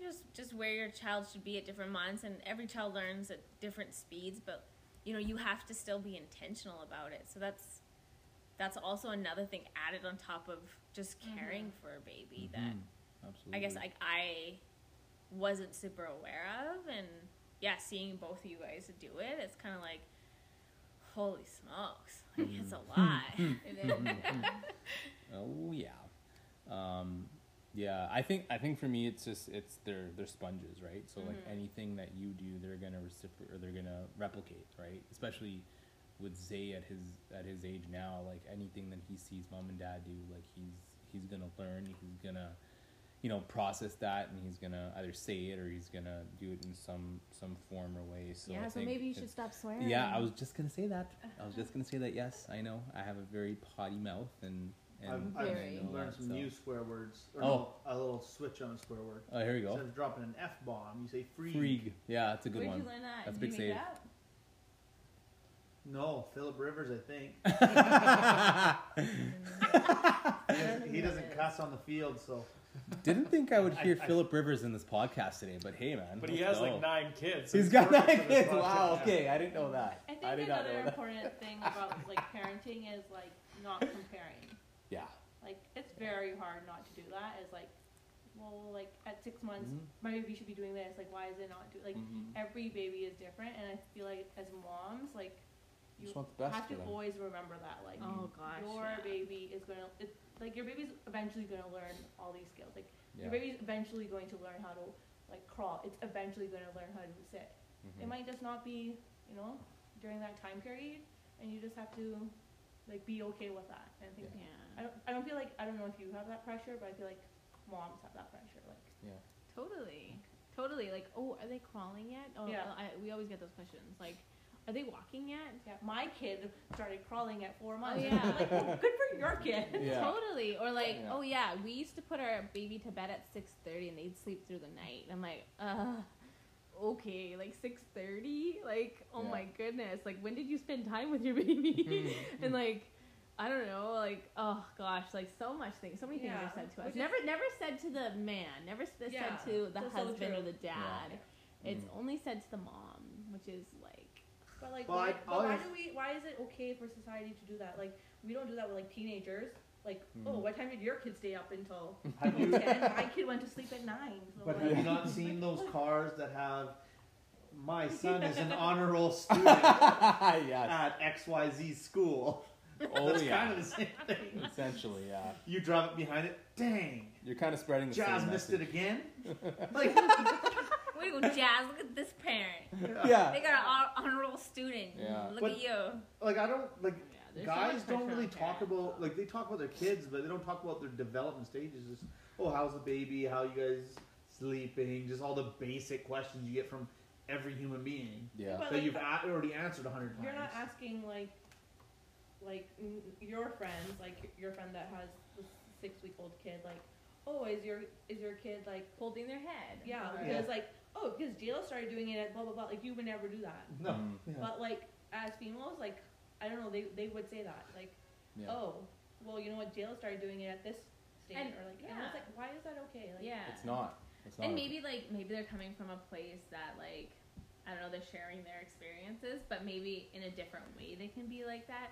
just just where your child should be at different months and every child learns at different speeds but you know you have to still be intentional about it so that's that's also another thing added on top of just mm-hmm. caring for a baby mm-hmm. that
Mhm. Absolutely.
I guess like I wasn't super aware of, and yeah, seeing both of you guys do it, it's kind of like, holy smokes, like it's mm-hmm. a lot.
Oh yeah, um, yeah. I think I think for me it's just it's they're they're sponges, right? So like anything that you do, they're gonna reciprocate or they're gonna replicate, right? Especially with Zay at his at his age now, like anything that he sees mom and dad do, like he's he's gonna learn. He's gonna you know, process that, and he's gonna either say it or he's gonna do it in some some form or way. So I
yeah, so
think
maybe you should stop swearing.
Yeah, I was just gonna say that. I was just gonna say that. Yes, I know I have a very potty mouth, and and
I've, I've
Very.
I know
learned
that,
some
so-
new swear words. Or
Oh.
no, a little switch on a swear word.
Oh, here we go.
Instead of dropping an F bomb, you say freak.
Freak. Yeah, that's a good
Where'd
one.
you learn that?
That's a
Did
big
you make
save.
that?
No, Philip Rivers, I think. He doesn't,
know
he
who that
doesn't
is.
cuss on the field, so
Didn't think I would hear
I-
Philip Rivers in this podcast today, but hey, man.
But he has
go.
like nine kids. so
He's
it's
got nine kids. Wow. Okay, I didn't know that.
I think
I did not
another
know that.
important thing about like parenting is like not comparing.
Yeah.
Like it's very hard not to do that. It's like, well, like at six months,
Mhm.
my baby should be doing this. Like, why is it not do like
Mhm.
every baby is different, and I feel like as moms, like you
Just want the best
have
for
to
them.
always remember that. Like
Oh gosh.
your
yeah.
baby is gonna, it, like your baby's eventually gonna learn all these skills. Like
Yeah.
your baby's eventually going to learn how to like crawl. It's eventually gonna learn how to sit. It
Mhm.
might just not be, you know, during that time period, and you just have to like be okay with that. And I think
Yeah.
I don't, I don't feel like I don't know if you have that pressure, but I feel like moms have that pressure. Like
Totally. Totally. Like, oh, are they crawling yet? Oh,
Yeah.
I, we always get those questions. Like, are they walking yet?
yeah, my kid started crawling at four months.
Oh,
yeah. Like, oh, good for your kid.
Yeah.
Totally. Or like,
Yeah.
oh yeah, we used to put our baby to bed at six thirty, and they'd sleep through the night. I'm like, uh, okay, like six thirty. Like, oh
Yeah.
my goodness. Like, when did you spend time with your baby? and like, I don't know. Like, oh gosh, like so much things, so many things
Yeah.
are said to us.
Which is-
Never, never said to the man. Never s-
Yeah.
said to the
That's so
husband or the dad. It's
Mm.
only said to the mom, which is like,
But like,
Well,
why,
I
but why do we? Why is it okay for society to do that? Like, we don't do that with like teenagers. Like, oh,
Mhm.
what time did your kid stay up until
have you?
ten? My kid went to sleep at nine. So
But
like,
have you not seen those cars that have? My son is an honor roll student
yes.
at XYZ school.
Oh
That's
yeah.
kind of the same thing.
Essentially, yeah.
You drive it behind it. Dang,
You're kind of spreading the
Jas
same
missed
message.
it again. Like,
Way to go, Jas. Look at this parent.
Yeah.
They got an hon- honor roll student.
Yeah.
Look
But-
at you.
like I don't like
yeah, there's so
guys don't really talk
parents.
about like they talk about their kids, but they don't talk about their development stages. Just oh, how's the baby? How you guys sleeping? Just all the basic questions you get from every human being
Yeah.
But,
that
like,
you've a- already answered a hundred times.
You're not asking like, like your friends, like your friend that has the six week old kid, like, oh, is your is your kid like,
holding their head.
yeah,
Or-
because like, oh, because JLo started doing it at blah blah blah. Like you would never do that.
no.
Mm.
Yeah.
But like as females, like I don't know, they they would say that like,
Yeah.
oh, well, you know what, JLo started doing it at this stage,
And-
or like, and
yeah.
it's like, why is that okay? Like,
yeah.
It's not. It's not.
and maybe like maybe they're coming from a place that like I don't know they're sharing their experiences, but maybe in a different way they can be like that.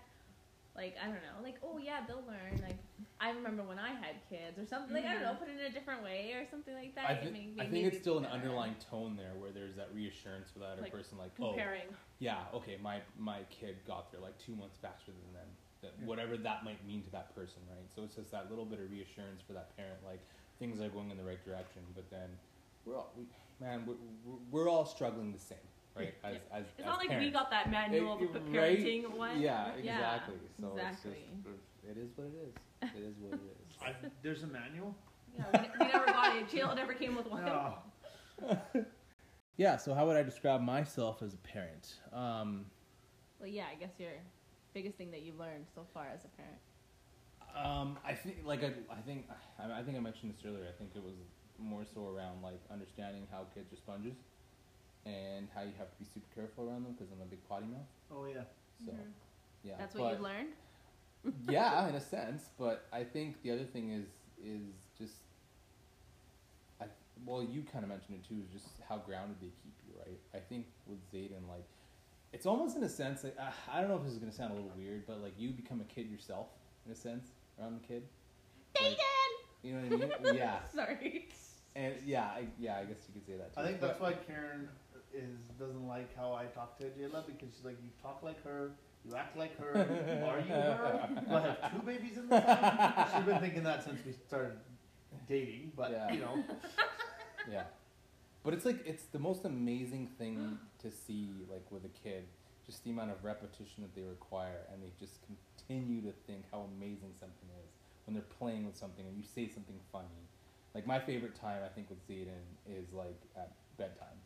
Like I don't know, like oh yeah, they'll learn. Like I remember when I had kids or something. Like I don't know, mm-hmm. put it in a different way or something like that.
I,
It
thi-
may-
I think it's
it's
still an
better.
underlying tone there where there's that reassurance for that other
Like,
person, like, oh,
comparing.
yeah, okay, my my kid got there like two months faster than them. That whatever that might mean to that person, right? So it's just that little bit of reassurance for that parent, like things are going in the right direction. But then we're all, we, man, we're, we're, we're all struggling the same, right? As as
It's
as
not like we got that manual
It-
of
it-
parenting one.
Yeah,
Yeah,
exactly. so
exactly.
it's just it is what it is. It is what it is.
I, there's a manual.
Yeah, we, we never got it. JLo never came with one.
No.
Yeah. So how would I describe myself as a parent? Um,
Well, yeah, I guess your biggest thing that you've learned so far as a parent.
Um, I think, like, I, I think, I, I think I mentioned this earlier. I think it was more so around like understanding how kids are sponges, and how you have to be super careful around them because I'm a big potty mouth.
Oh yeah.
So,
Mhm.
yeah.
That's what
but-
you've learned.
yeah, in a sense. But I think the other thing is is just, I well, you kind of mentioned it too. Is just how grounded they keep you, right? I think with Zayden, like, it's almost in a sense. Like, uh, I don't know if this is gonna sound a little weird, but like you become a kid yourself in a sense around the kid. Like, you know what I mean? yeah.
Sorry.
And yeah, I, yeah, I guess you could say that. Too.
I think that's why Kiran is doesn't like how I talk to Jayla because she's like, you talk like her, you act like her. Are you her? Do I have two babies in the house? She's been thinking that since we started dating, but
Yeah.
you know,
Yeah. But it's like it's the most amazing thing to see like with a kid, just the amount of repetition that they require and they just continue to think how amazing something is when they're playing with something and you say something funny like my favorite time I think with Zayden is like at bedtime.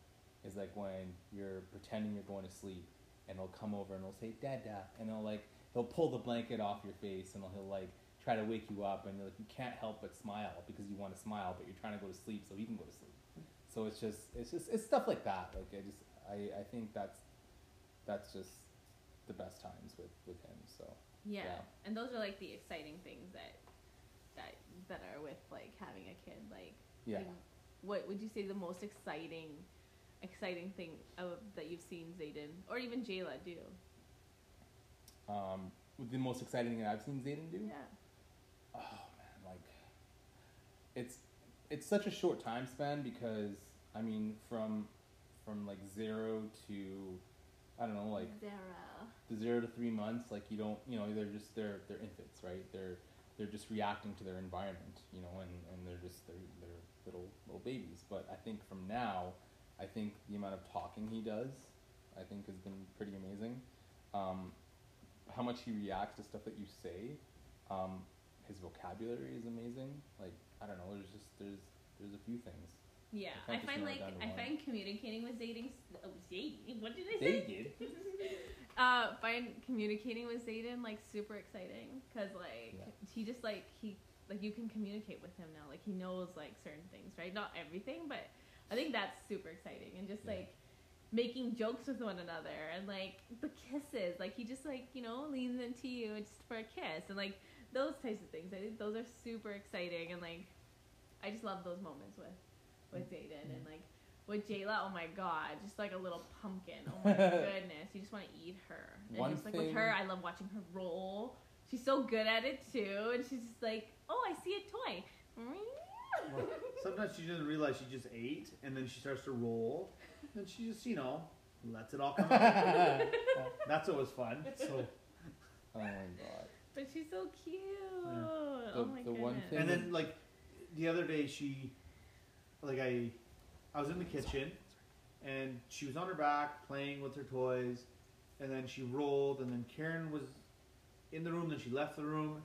Is like when you're pretending you're going to sleep, and he'll come over and he'll say "Dada," and he'll like he'll pull the blanket off your face and he'll, he'll like try to wake you up, and you're like you can't help but smile because you want to smile, but you're trying to go to sleep so he can go to sleep. So it's just it's just it's stuff like that. Like I just I, I think that's that's just the best times with with him. So
Yeah.
Yeah.
And those are like the exciting things that that that are with like having a kid. Like
yeah.
like, what would you say the most exciting exciting thing of, that you've seen Zayden or even Jayla do?
Um, the most exciting thing that I've seen Zayden do.
Yeah.
Oh man, like it's it's such a short time span because I mean from from like zero to I don't know like
Zara.
the zero to three months like you don't you know they're just they're they're infants right they're they're just reacting to their environment you know and, and they're just they're, they're little little babies but I think from now I think the amount of talking he does I think has been pretty amazing um, how much he reacts to stuff that you say um, his vocabulary is amazing like I don't know there's just there's there's a few things
Yeah,
I
I find like I
one.
find communicating with Zayden. Oh, Zayden. What did I say?
did
uh, find communicating with Zayden like super exciting because like
Yeah.
he just like he like you can communicate with him now. Like he knows like certain things, right? Not everything, but I think that's super exciting and just
Yeah.
like making jokes with one another and like the kisses. Like he just like you know leans into you just for a kiss and like those types of things. I think those are super exciting and like I just love those moments with with mm. Zayden and mm. like with Jayla, oh my god, just like a little pumpkin. Oh my goodness, you just want to eat her. And
One
just like with her, I love watching her roll. She's so good at it too, and she's just like, oh, I see a toy.
Well, sometimes she doesn't realize she just ate, and then she starts to roll, and she just, you know, lets it all come out. That's always fun. So,
oh my god
But she's so cute.
Oh the-
oh my
the
goodness.
one thing-
and then like the other day, she, like I, I was in the kitchen, and she was on her back playing with her toys, and then she rolled, and then Kiran was in the room, then she left the room,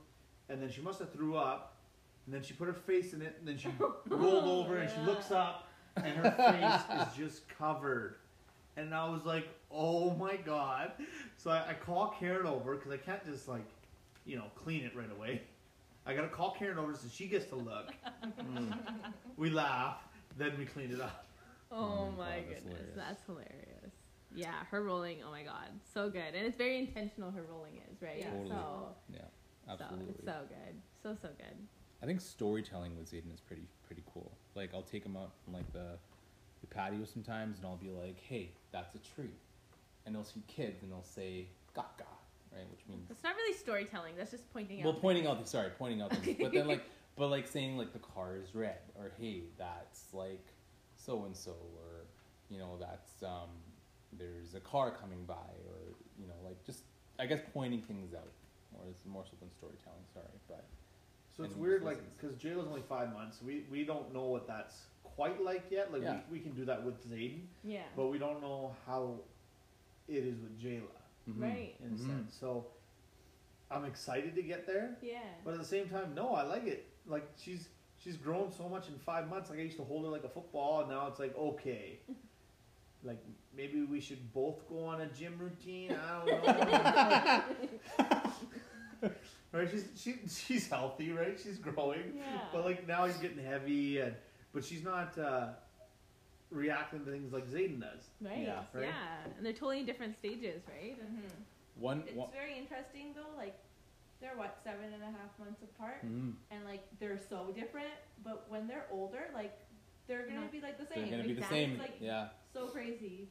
and then she must have threw up, and then she put her face in it, and then she rolled over, and she looks up, and her face is just covered. And I was like, oh my god. So I, I call Kiran over because I can't just like, you know, clean it right away. I gotta call Kiran over so she gets to look.
Mm.
We laugh, then we clean it up.
Oh
Oh my
my
God, that's
goodness,
hilarious.
that's hilarious. Yeah, her rolling. Oh my god, so good, and it's very intentional. Her rolling is right.
Yeah.
Totally.
So,
yeah
so
absolutely
it's so good, so so good.
I think storytelling with Zayden is pretty pretty cool. Like I'll take him out on like the the patio sometimes, and I'll be like, "Hey, that's a tree," and they'll see kids, and they'll say "gaga," right, which means
It's not really storytelling. That's just pointing
well,
out.
Well, pointing out. The, sorry, pointing out. Things. but then like, but like saying like the car is red, or hey, that's like so and so, or you know, that's um, there's a car coming by, or you know, like just I guess pointing things out more is more so than storytelling. Sorry, but
So it's weird, like, because Jayla's only five months. We we don't know what that's quite like yet. Like,
Yeah.
we, we can do that with Zayden,
yeah.
but we don't know how it is with Jayla
mhm.
Right.
in a
Mhm.
sense. So I'm excited to get there,
Yeah.
but at the same time, no, I like it. Like she's she's grown so much in five months. Like I used to hold her like a football, and now it's like okay. Like maybe we should both go on a gym routine. I don't know. right? She's she, she's healthy, right? She's growing.
Yeah.
But like now he's getting heavy, and but she's not uh, reacting to things like Zayden does.
Right.
Yeah,
Yeah. And they're totally in different stages, right?
Mm-hmm.
One,
It's
one
very interesting though. Like they're what seven and a half months apart,
mhm.
and like they're so different. But when they're older, like they're gonna
Not-
be like the same.
they're
same.
gonna be the same.
It's like
yeah,
so crazy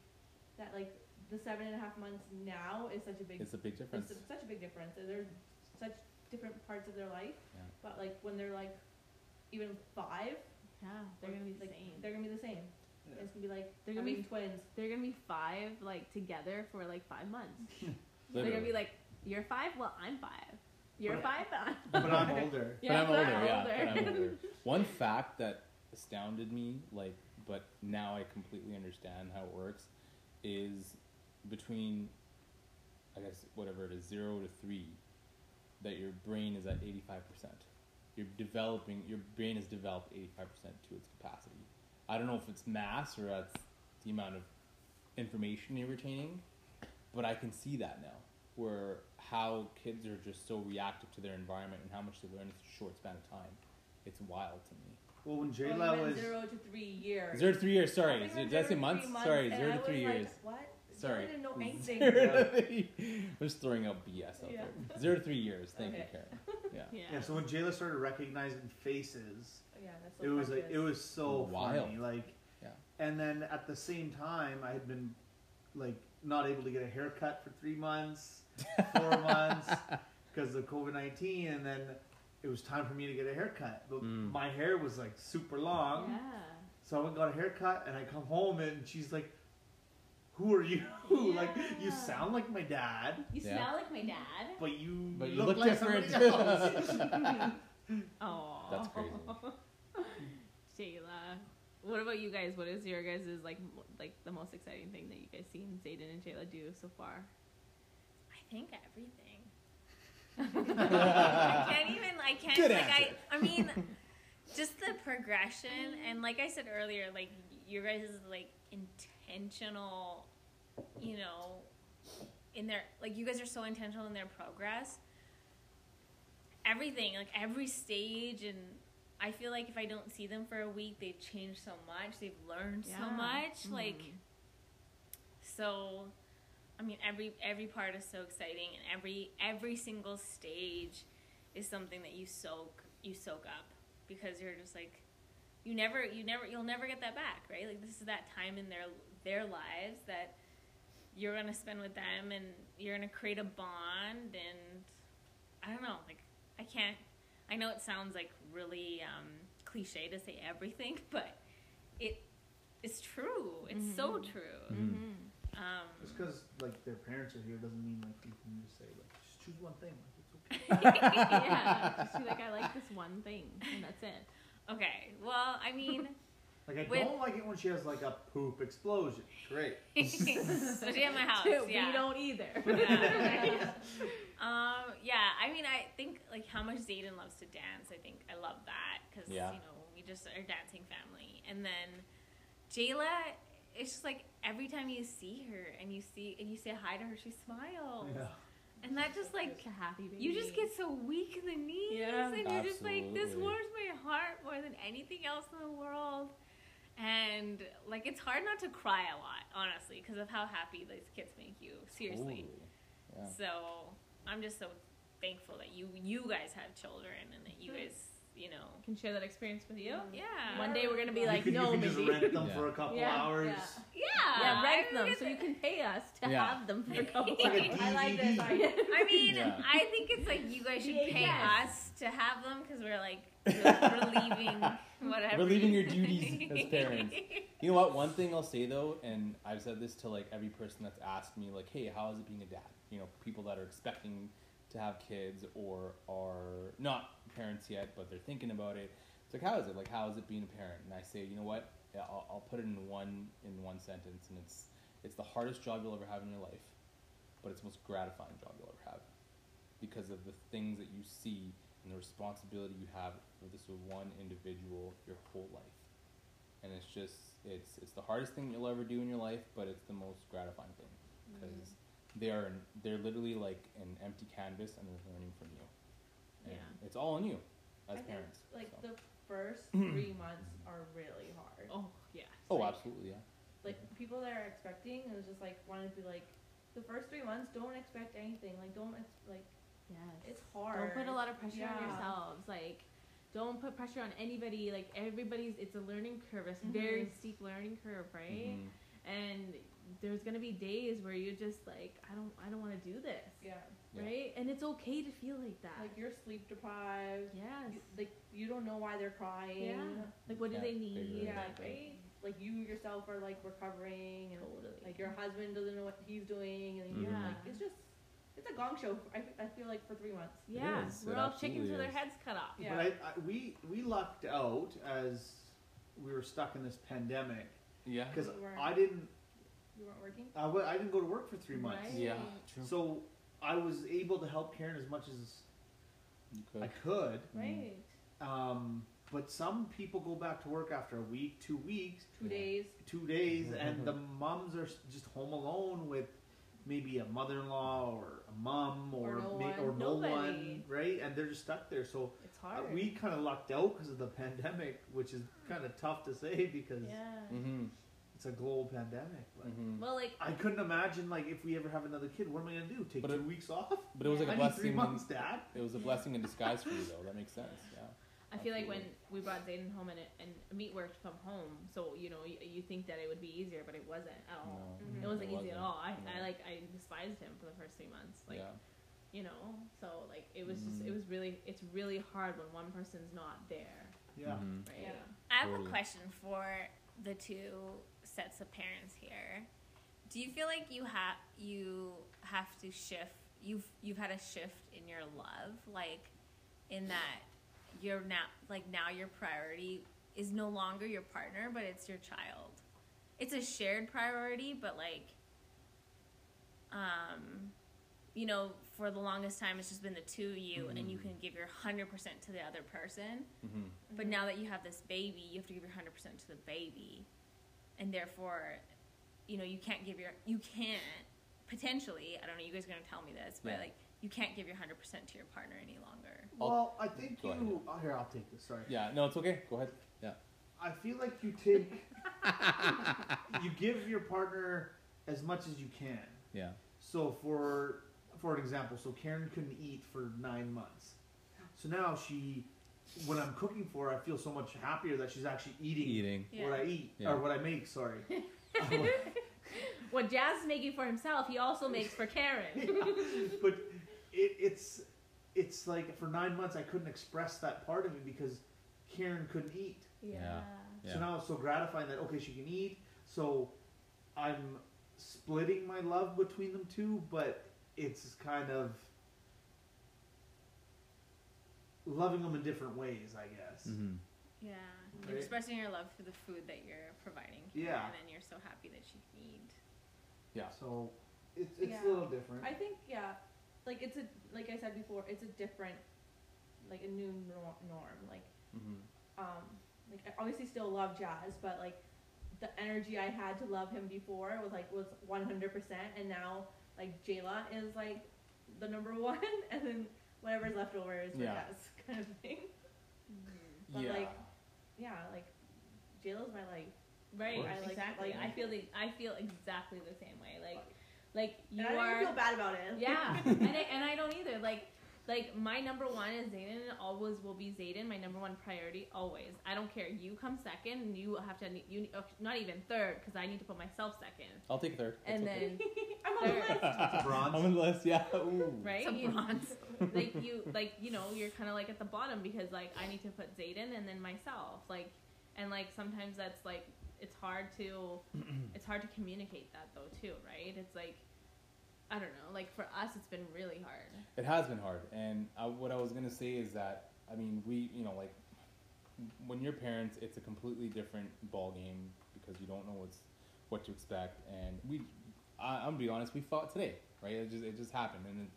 that like the seven and a half months now is such a big
it's a big difference.
It's such a big difference. and They're such different parts of their life.
Yeah.
But like when they're like even five,
Yeah. They're gonna be the
like,
same.
They're gonna be the same.
Yeah.
It's gonna be like
They're
they're
gonna
gonna
be-
twins.
They're gonna be five, like together for like five months. They're gonna be like, "You're five. Well, I'm five. You're
But-
five. I'm
But I'm older.
but I'm
but
older. Yeah,
older.
but I'm older. One fact that astounded me, like, but now I completely understand how it works, is between, I guess whatever it is, zero to three, that your brain is at eighty five percent. you're developing your brain has developed 85% to its capacity. I don't know if it's mass or that's the amount of information you're retaining, but I can see that now where how kids are just so reactive to their environment and how much they learn in a short span of time. It's wild to me.
Well, when J Lo
meant
was
zero to three years.
Zero to three years, sorry. Did I say months?
months,
Sorry, zero to three
was like,
years.
What?
Sorry.
I didn't know anything.
I'm just throwing out BS out
Yeah.
there. Zero to three years. Thank you, Kiran. Yeah.
Yeah.
yeah. So when Jayla started recognizing faces,
Yeah, that's
it was like it was so
Wild.
funny. Like,
Yeah.
and then at the same time, I had been like not able to get a haircut for three months, four months because of COVID nineteen, and then it was time for me to get a haircut. But
Mm.
my hair was like super long,
Yeah.
so I went and got a haircut, and I come home and she's like, "Who are you? like you sound like my dad,
You
Yeah.
smell like my dad.
but you
But you
look,
look
like
different.
somebody else."
Oh.
That's crazy.
Jayla. What about you guys? What is your guys' like like the most exciting thing that you guys seen Zayden and Jayla do so far?
I think everything. I can't even. I can't.
Good
like
answer.
I. I mean, just the progression, and like I said earlier, like your guys' like intentional. You know, in their like you guys are so intentional in their progress. Everything, like every stage, and I feel like if I don't see them for a week, they've changed so much. They've learned so
Yeah.
much. Like,
Mhm.
so I mean, every every part is so exciting, and every every single stage is something that you soak you soak up because you're just like you never you never you'll never get that back, right? Like this is that time in their their lives that you're gonna spend with them, and you're gonna create a bond, and I don't know, like I can't. I know it sounds like really um, cliche to say everything, but it it's true. It's so
Mhm.
true.
Mhm.
Um,
Just because like their parents are here doesn't mean like you can just say like just choose one thing. Like, it's okay.
yeah. Just be like, I like this one thing, and that's it.
Okay. Well, I mean,
Like I
With-
don't like it when she has like a poop explosion. Great.
especially at my house.
Dude,
yeah.
We don't either.
Yeah. um, yeah. I mean, I think like how much Zayden loves to dance. I think I love that because
Yeah.
you know we just are a dancing family. And then Jayla, it's just like every time you see her and you see and you say hi to her, she smiles, Yeah. and that just like
Like a happy baby.
you just get so weak in the knees,
Yeah.
and you're just like, this
Absolutely.
warms my heart more than anything else in the world. And like, it's hard not to cry a lot, honestly, because of how happy these kids make you. Seriously.
Totally. Yeah.
So I'm just so thankful that you you guys have children and that you hmm. guys, you know,
can share that experience with you. Mm.
yeah,
One day we're gonna be like,
can,
no,
you can just
Mindy.
rent them
Yeah.
for a couple
Yeah,
hours.
yeah.
yeah,
Yeah, rent them so you can pay us to
Yeah.
have them for a couple
It's like a.
I like this
I mean,
Yeah.
I think it's like you guys should pay
VHS.
us to have them because we're like relieving whatever.
Relieving your duties as parents. You know what? One thing I'll say though, and I've said this to like every person that's asked me, like, "Hey, how is it being a dad?" You know, people that are expecting to have kids or are not parents yet, but they're thinking about it. It's like, how is it? Like, how is it being a parent? And I say, you know what? Yeah, I'll, I'll put it in one in one sentence, and it's it's the hardest job you'll ever have in your life, but it's the most gratifying job you'll ever have because of the things that you see and the responsibility you have with this one individual your whole life. And it's just it's it's the hardest thing you'll ever do in your life, but it's the most gratifying thing mm-hmm. because they are they're literally like an empty canvas and they're learning from you. And
Yeah.
it's all on you
I
as
think like
so.
the first three months are really hard.
Oh yeah.
oh,
like-
absolutely, yeah.
Like people that are expecting, it was just like want to be like, the first three months, don't expect anything. Like don't ex- like
Yes.
it's hard.
Don't put a lot of pressure on yourselves. Like, don't put pressure on anybody. Like everybody's, it's a learning curve. It's a very steep learning curve, right?
Mhm.
And there's gonna be days where you're just like, I don't, I don't want to do this,
Yeah,
Yeah.
right? And it's okay to feel like that.
like you're sleep deprived.
yes.
You, like you don't know why they're crying.
Yeah. Like, what do
Yeah,
they
figure
need?
it
Yeah,
Like,
right. Like you yourself are like recovering, and
Totally.
like your husband doesn't know what he's doing, and
Mhm.
Yeah.
like it's just it's a gong show. I, I feel like for three months.
Yeah.
is.
We're
It
all chickens
absolutely
with their
is.
heads cut off.
Yeah.
But I, I, we we lucked out as we were stuck in this pandemic
Yeah.
because
You weren't-
I didn't
You weren't working.
I, w- I didn't go to work for three months.
Right.
Yeah. True.
So I was able to help Kiran as much as
you
I
could.
could,
Right.
Um, but some people go back to work after a week, two weeks,
Two days.
two days, and the moms are s- just home alone with maybe a mother-in-law or a mom or
Or no
ma-
one.
or no
Nobody.
one, right? And they're just stuck there. So
It's
uh,
hard.
we kind of lucked out because of the pandemic, which is kind of tough to say because
yeah.
Mm-hmm.
it's a global pandemic. But
Mm-hmm.
Well, like
I couldn't imagine like if we ever have another kid, what am I gonna do? Take
But
two
it-
weeks off?
But it was like
I
a
need three months, Dad.
It was a blessing in disguise for you, though. That makes sense. Yeah.
I feel like when we brought Zayden home and it, and Amit worked from home, so you know you, you think that it would be easier, but it wasn't at all.
No.
Mhm.
It wasn't
It
easy at
wasn't.
all. I, I like I despised him for the first three months. Like
yeah.
you know, so like it was just
Mhm.
it was really it's really hard when one person's not there,
Yeah.
Mhm.
right?
Yeah.
I have
Totally.
a question for the two sets of parents here. Do you feel like you have you have to shift? You've you've had a shift in your love, like in that you're now like now your priority is no longer your partner, but it's your child. It's a shared priority, but like, um, you know, for the longest time, it's just been the two of you, and you
Mhm.
can give your hundred percent to the other person.
Mm-hmm.
But now that you have this baby, you have to give your hundred percent to the baby, and therefore, you know, you can't give your you can't potentially. I don't know. You guys are gonna tell me this, but
Yeah.
like you can't give your hundred percent to your partner any longer.
Well, I think
Go
you. Oh, here, I'll take this. Sorry.
Yeah. No, it's okay. Go ahead. Yeah.
I feel like you take. you give your partner as much as you can.
Yeah.
So for for an example, so Kiran couldn't eat for nine months. So now she, when I'm cooking for her, I feel so much happier that she's actually eating,
Eating.
what I eat
Yeah.
or what I make. Sorry.
What Jas is making for himself, he also makes for Kiran.
but it, it's it's like for nine months I couldn't express that part of me because Kiran couldn't eat.
Yeah. Yeah.
So now it's so gratifying that okay she can eat. So I'm splitting my love between them two, but it's kind of loving them in different ways, I guess.
Mm-hmm.
Yeah,
Right.
you're expressing your love for the food that you're providing.
Yeah.
and then you're so happy that she can eat.
Yeah.
So it's it's
Yeah.
a little different.
I think yeah, like it's a like I said before, it's a different, like a new norm. Like
Mm-hmm.
um, like I obviously still love Jas, but like the energy I had to love him before was like was one hundred percent, and now like Jayla is like the number one, and then whatever's left over is for
Yeah.
Jas kind of thing. But
yeah.
like, yeah, like Jayla's my life.
right,
I like-
exactly.
like-
I feel the, I feel exactly the same way. Like, like you
and I don't
are.
even feel bad about it.
Yeah, and I, and I don't either. Like, like my number one is Zayden, and always will be Zayden. My number one priority, always. I don't care. You come second, and you will have to. You uh, not even third, because I need to put myself second.
I'll take third. That's
And
okay.
then,
I'm on the
Third.
list.
Bronze.
I'm on the list. Yeah. Ooh.
right?
It's a
You-
bronze.
like you, like you know, you're kind of like at the bottom because like I need to put Zayden and then myself. Like, and like sometimes that's like it's hard to, it's hard to communicate that though too, right? It's like. I don't know. Like for us, it's been really hard.
It has been hard, and I, what I was gonna say is that I mean we, you know, like when you're parents, it's a completely different ball game because you don't know what's what to expect, and we, I, I'm gonna be honest, we fought today, right? It just it just happened, and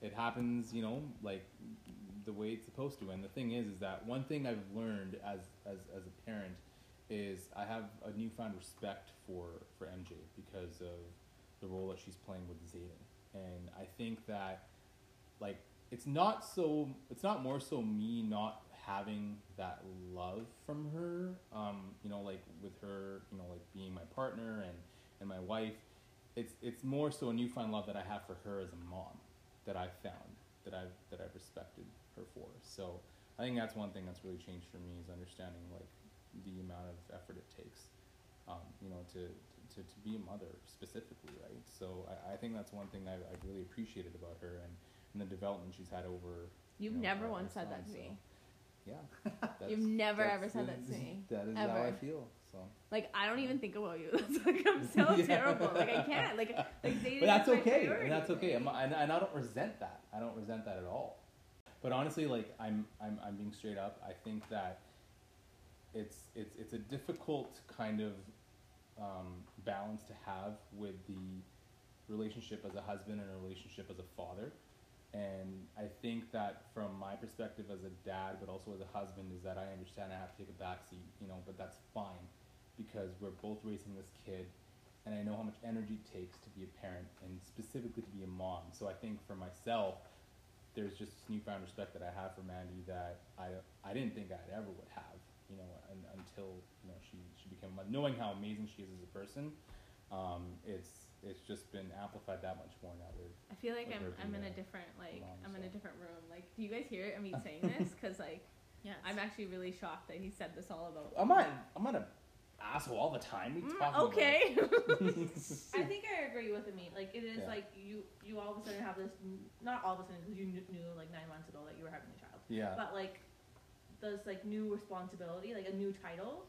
it, it happens, you know, like the way it's supposed to. And the thing is, is that one thing I've learned as as as a parent is I have a newfound respect for for MJ because of the role that she's playing with Zayden, and I think that like it's not so it's not more so me not having that love from her um you know like with her you know like being my partner and and my wife. It's it's more so a newfound love that I have for her as a mom that I've found that I've that I've respected her for. So I think that's one thing that's really changed for me is understanding like the amount of effort it takes um, you know to, to to be a mother specifically right so I, I think that's one thing I've, I've really appreciated about her and and the development she's had over.
You've
you know,
never once said that to me.
Yeah.
You've never ever said
the-
that to me.
That is how I feel. So.
Like I don't even think about you. That's like I'm so
Yeah.
terrible. Like I can't. Like like dating
But that's okay,
priority.
and that's okay. I'm, and, and I don't resent that. I don't resent that at all. But honestly, like I'm, I'm, I'm being straight up. I think that it's, it's, it's a difficult kind of um, balance to have with the relationship as a husband and a relationship as a father, And I think that from my perspective as a dad, but also as a husband, is that I understand I have to take a backseat, you know, but that's fine because we're both raising this kid and I know how much energy it takes to be a parent and specifically to be a mom. So I think for myself, there's just this newfound respect that I have for Mandy that I, I didn't think I'd ever would have, you know, un, until, you know, she, she became, knowing how amazing she is as a person, um, it's, it's just been amplified that much more now. We're,
I feel like
Like
I'm I'm in a
a
different like
mom,
I'm in a different room. Like, do you guys hear me saying this? Because like
Yes.
I'm actually really shocked that he said this all about.
I'm not, I'm not an asshole all the time. We
Mm,
talk about
okay.
I think I agree with Amit. Like it is
Yeah.
like you you all of a sudden have this not all of a sudden because you knew, knew like nine months ago that you were having a child,
yeah,
but like this like new responsibility, like a new title.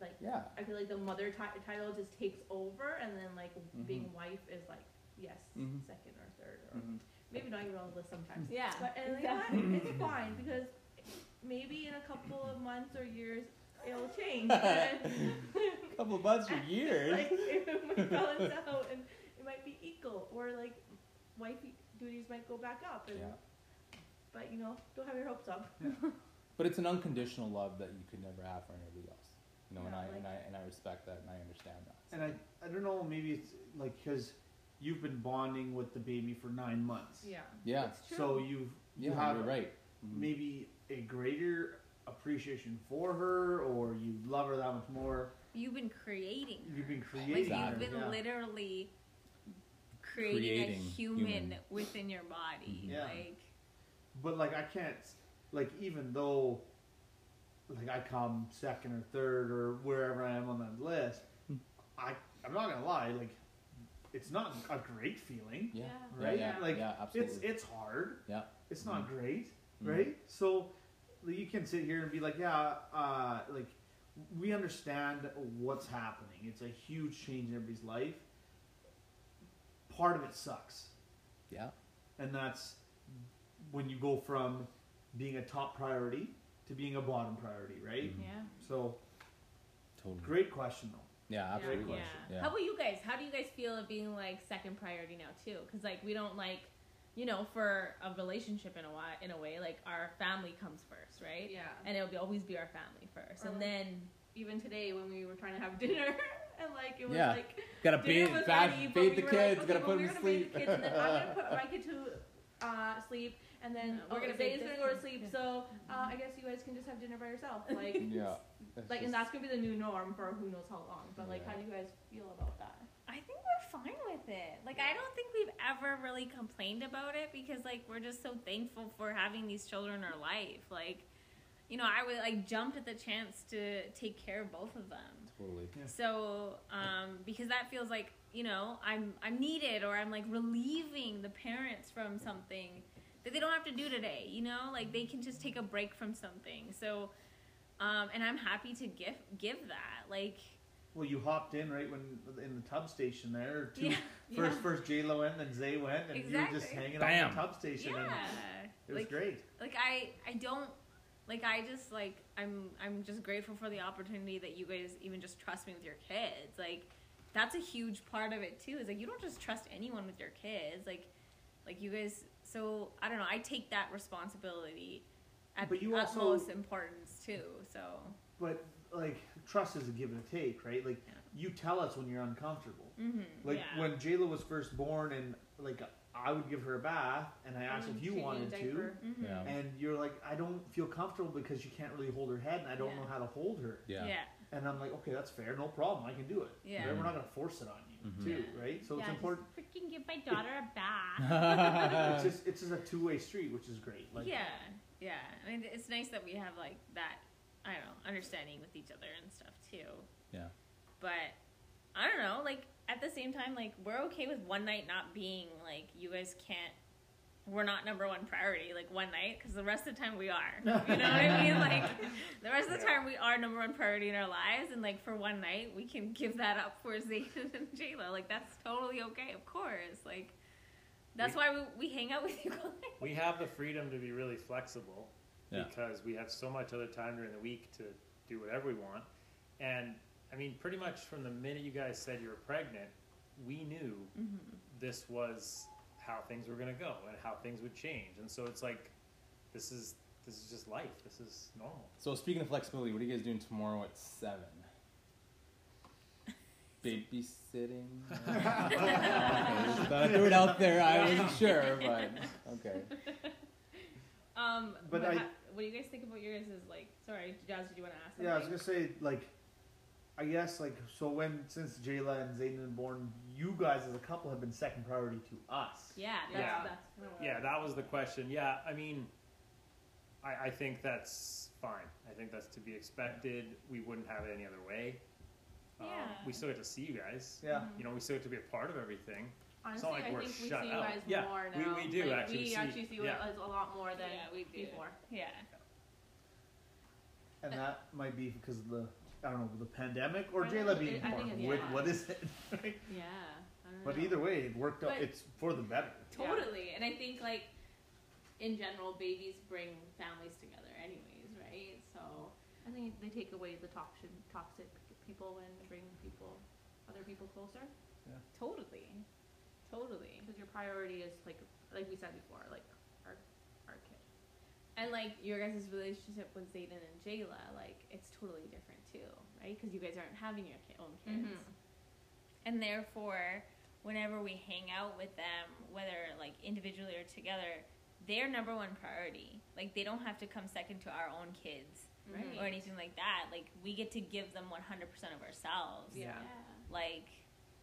Like
yeah,
I feel like the mother ti- title just takes over, and then like being
Mhm.
wife is like yes,
Mhm.
second or third, or
Mhm.
maybe not even on the list sometimes.
yeah.
But and like,
exactly.
what? it's fine because maybe in a couple of months or years it'll change. And,
couple of months or years.
like it might balance out and it might be equal or like wife duties might go back up and
yeah.
but you know don't have your hopes up
But it's an unconditional love that you could never have for anybody else. You know, and
Yeah,
I and I and I respect that and I understand that.
And I, I don't know, maybe it's like because you've been bonding with the baby for nine months.
yeah
yeah,
it's true
So you've you
yeah,
have
you're right. Mhm.
maybe a greater appreciation for her, or you love her that much more.
You've been creating.
You've been
Like
creating
you've been
yeah.
literally creating,
Creating
a human,
human.
within your body.
Yeah.
Like
But like I can't, like even though, like I come second or third or wherever I am on that list,
Hmm.
I I'm not gonna lie, like it's not a great feeling,
yeah,
Yeah.
right?
yeah,
Like
yeah, absolutely.
it's it's hard.
Yeah.
It's not
Mhm.
great,
Mhm.
right? So like, you can sit here and be like, yeah, uh, like we understand what's happening. It's a huge change in everybody's life. Part of it sucks
yeah,
and that's when you go from being a top priority to being a bottom priority, right?
Mhm.
yeah.
So,
totally.
great question though.
Yeah,
Great
absolutely.
Yeah.
Yeah.
How about you guys? How do you guys feel of being like second priority now too? Because like we don't like, you know, for a relationship in a way, in a way, like our family comes first, right?
yeah
And it'll be always be our family first,
Or
and
like-
then
even today when we were trying to have dinner and like it was
Yeah.
like
Gotta
dinner
bathe,
was
bath,
ready,
bathe
we
the kids.
like,
gotta put
well,
them to sleep.
the kids and then I'm gonna put my kid to uh, sleep and then
Yeah, we're
oh,
gonna
Zay's gonna go to sleep so uh, I guess you guys can just have dinner by yourself like
yeah.
Like
just-
and that's gonna be the new norm for who knows how long but like
Yeah.
how do you guys feel about that
I think we're fine with it. Like I don't think we've ever really complained about it because like we're just so thankful for having these children in our life. Like, you know, I would like jumped at the chance to take care of both of them.
totally.
So, um, because that feels like you know I'm I'm needed or I'm like relieving the parents from something that they don't have to do today. You know, like they can just take a break from something. So, um, and I'm happy to give give that. Like,
Well, you hopped in right when in the tub station there. Two,
yeah,
First,
yeah.
first J Lo went, and then Zay went, and you were just
Exactly.
hanging out in the tub station, and
yeah.
it was
like,
great.
like I I don't like I just like I'm I'm just grateful for the opportunity that you guys even just trust me with your kids. Like that's a huge part of it too. Is like you don't just trust anyone with your kids. Like like you guys so I don't know, I take that responsibility at
But
the
you also-
utmost importance too. So
But like trust is a give and a take, right? Like
Yeah.
you tell us when you're uncomfortable.
mm-hmm.
Like
yeah.
when J Lo was first born, and like I would give her a bath, and I asked
And
if you
changing
wanted to.
diaper.
Mhm.
Yeah.
And you're like, I don't feel comfortable because you can't really hold her head, and I don't
Yeah.
know how to hold her.
Yeah.
yeah.
And I'm like, okay, that's fair, no problem, I can do it.
Yeah.
Right? We're not gonna force it on you,
Mhm.
too, right? So
yeah,
it's important.
Just freaking give my daughter a bath.
it's just it's just a two way street, which is great. Like,
yeah, yeah. I mean, it's nice that we have like that. I don't know, understanding with each other and stuff too.
Yeah.
But I don't know. Like at the same time, like we're okay with one night not being like you guys can't. We're not number one priority like one night because the rest of the time we are. You know what I mean? Like the rest of the time we are number one priority in our lives, and like for one night we can give that up for Zayden and Jayla. Like that's totally okay, of course. Like that's why we, we hang out with you guys.
We have the freedom to be really flexible
Yeah.
because we have so much other time during the week to do whatever we want. And I mean, pretty much from the minute you guys said you were pregnant, we knew
Mm-hmm.
this was how things were going to go and how things would change. And so it's like, this is this is just life. This is normal.
So speaking of flexibility, what are you guys doing tomorrow at seven? Babysitting. okay, I threw it out there. I wasn't sure, but okay.
Um,
But
what,
I-
ha- what do you guys think about yours? Is like? Sorry, Jas, did you want to ask? Something?
Yeah, I was gonna say like, I guess like so when since Jayla and Zayden and born, you guys as a couple have been second priority to us.
Yeah, that's,
Yeah.
that's kind of
Yeah, that was the question. Yeah, I mean, I, I think that's fine. I think that's to be expected. We wouldn't have it any other way. Um,
Yeah.
we still get to see you guys.
Yeah.
You know, we still get to be a part of everything.
Honestly,
like
I
we're
think we
shut
see you guys
Yeah,
more
we-
now.
we do
like,
actually
We
see-
actually see you
yeah.
guys a lot more than
Yeah, we do.
before.
Yeah.
And that might be because of the I don't know the pandemic or
I
Jayla
don't-
being
I
born.
think it's-
Which-
yeah.
what is it? Right?
Yeah. I don't
but either way, it worked out.
But-
It's for the better.
Totally, and I think like in general, babies bring families together, anyways, right? So
I think they take away the toxic toxic people and bring people, other people closer. Yeah.
totally, totally.
Because your priority is like like we said before, like our our kid.
And like your guys' relationship with Zayden and Jayla, like it's totally different too, right? Because you guys aren't having your own kids.
Mhm.
And therefore, whenever we hang out with them, whether like individually or together, they're number one priority. Like they don't have to come second to our own kids
Right.
or anything like that. Like we get to give them 100% of ourselves.
Yeah.
Like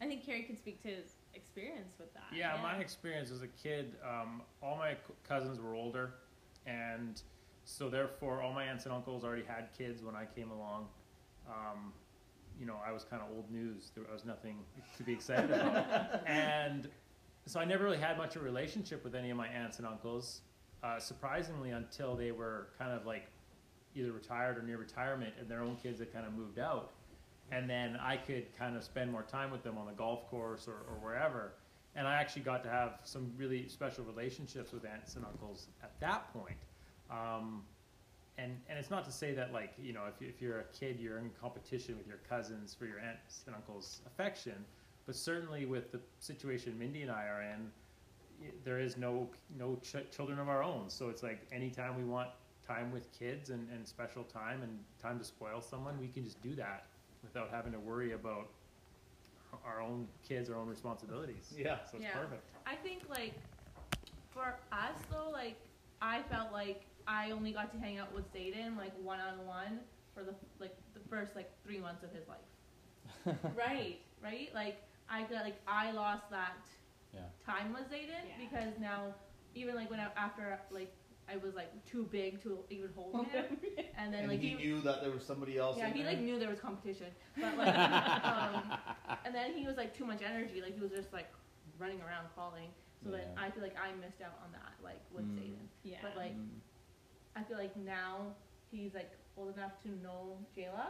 I think Kerry can speak to his experience with that.
Yeah,
Yeah.
my experience as a kid, um, all my cousins were older, and so therefore, all my aunts and uncles already had kids when I came along. Um, you know, I was kind of old news. There was nothing to be excited about, and so I never really had much of a relationship with any of my aunts and uncles. Uh, surprisingly, until they were kind of like either retired or near retirement, and their own kids had kind of moved out and then I could kind of spend more time with them on the golf course or, or wherever. And I actually got to have some really special relationships with aunts and uncles at that point. Um, and, and it's not to say that like you know if, if you're a kid you're in competition with your cousins for your aunts and uncles affection but certainly with the situation mindy and i are in there is no no ch- children of our own so it's like anytime we want time with kids and, and special time and time to spoil someone we can just do that without having to worry about our own kids our own responsibilities
Yeah.
so it's
Yeah.
perfect
I think like for us though, like I felt like I only got to hang out with Zayden like one on one for the like the first like three months of his life.
Right.
Right? Like I got like I lost that
Yeah.
time with Zayden
Yeah.
because now even like when I, after like I was like too big to even hold him, and then
and
like
he, knew that there was somebody else.
yeah,
in
he
there.
like knew there was competition, but like, um, and then he was like too much energy, like he was just like running around crawling. So then I feel like I missed out on that, like with
Mm.
Zayden.
Yeah.
But like
Mm.
I feel like now he's like old enough to know Jayla,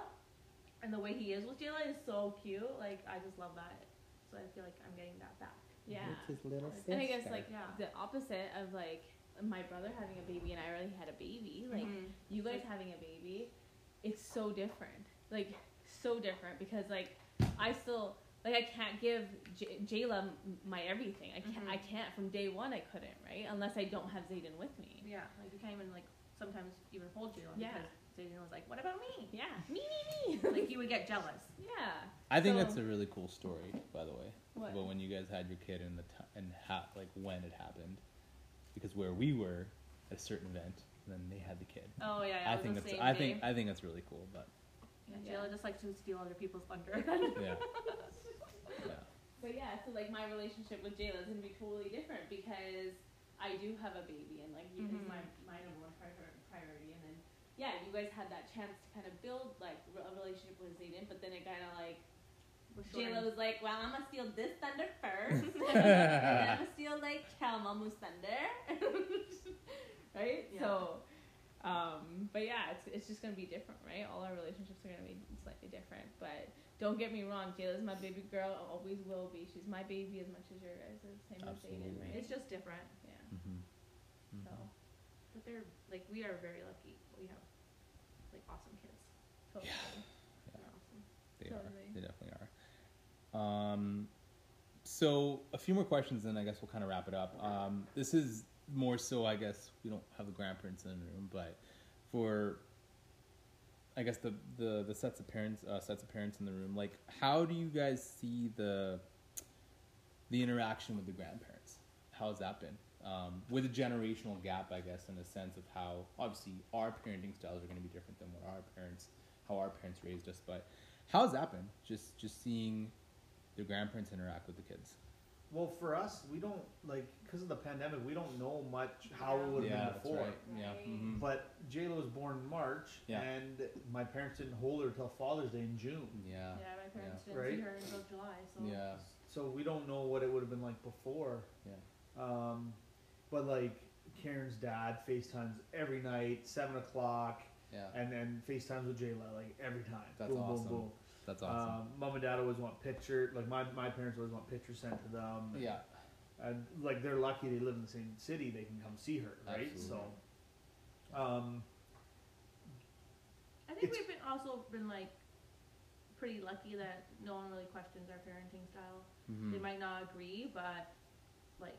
and the way he is with Jayla is so cute. Like I just love that. So I feel like I'm getting that back.
yeah.
his little
And I guess like
Yeah.
the opposite of like my brother having a baby and I already had a baby, like
Mhm.
you guys having a baby, it's so different. Like so different because like I still like I can't give J- Jayla m- my everything. I can't.
Mhm.
I can't from day one. I couldn't right unless I don't have Zayden with me.
yeah, like you can't even like sometimes even hold Jayla
Yeah.
because Zayden was like, "What about me?"
Yeah, me, me, me.
like you would get jealous.
yeah.
I think
So-
that's a really cool story, by the way.
What?
About when you guys had your kid and the t- and how like when it happened, because where we were at a certain event, and then they had the kid.
Oh yeah,
I think that's I think I think that's really cool, but
Yeah,
Yeah.
Jayla just likes to steal other people's thunder.
yeah, yeah.
But yeah, so like my relationship with Jayla is gonna be totally different because I do have a baby and like you
Mhm.
is my my number one priority, and then yeah, you guys had that chance to kind of build like a relationship with Zayden, but then it kind of like
We're
Jayla
shorting-
was like, well, I'm gonna steal this thunder first, and then I'm gonna steal like Kalmamu's thunder, right?
Yeah.
So, um, but yeah, it's it's just gonna be different, right? All our relationships are gonna be slightly different, but. Don't get me wrong, Jayla's my baby girl, always will be. She's my baby as much as your guys' same as Zayden,
Absolutely.
right?
It's just different.
yeah.
Mm-hmm.
So
But they're like we are very lucky. We have like awesome kids.
totally.
They're awesome.
They
Totally.
are. They definitely are. Um, so a few more questions, and I guess we'll kind of wrap it up. Um, this is more so, I guess we don't have the grandparents in the room, but for I guess the the, the sets of parents uh, sets of parents in the room, like how do you guys see the the interaction with the grandparents? How's that been? Um, with a generational gap, I guess, in a sense of how obviously our parenting styles are going to be different than what our parents, how our parents raised us. But how's that been? Just just seeing the grandparents interact with the kids.
Well, for us, we don't like because of the pandemic. We don't know much how it would have
yeah,
been before.
right. Yeah.
Right.
mhm.
But J Lo was born in March,
Yeah.
and my parents didn't hold her till Father's Day in June.
Yeah.
Yeah, my parents
Yeah.
didn't
Right?
see her until July, so
Yeah.
So we don't know what it would have been like before.
Yeah.
Um, but like Kiran's dad FaceTimes every night, seven o'clock,
Yeah.
and then FaceTimes with J Lo like every time.
That's
boom,
awesome.
boom, boom.
That's awesome.
Um, Mom and dad always want picture. Like my, my parents always want pictures sent to them.
yeah.
and like they're lucky they live in the same city. They can come see her, right?
Absolutely.
So, um,
I think we've been also been like pretty lucky that no one really questions our parenting style.
Mhm.
They might not agree, but like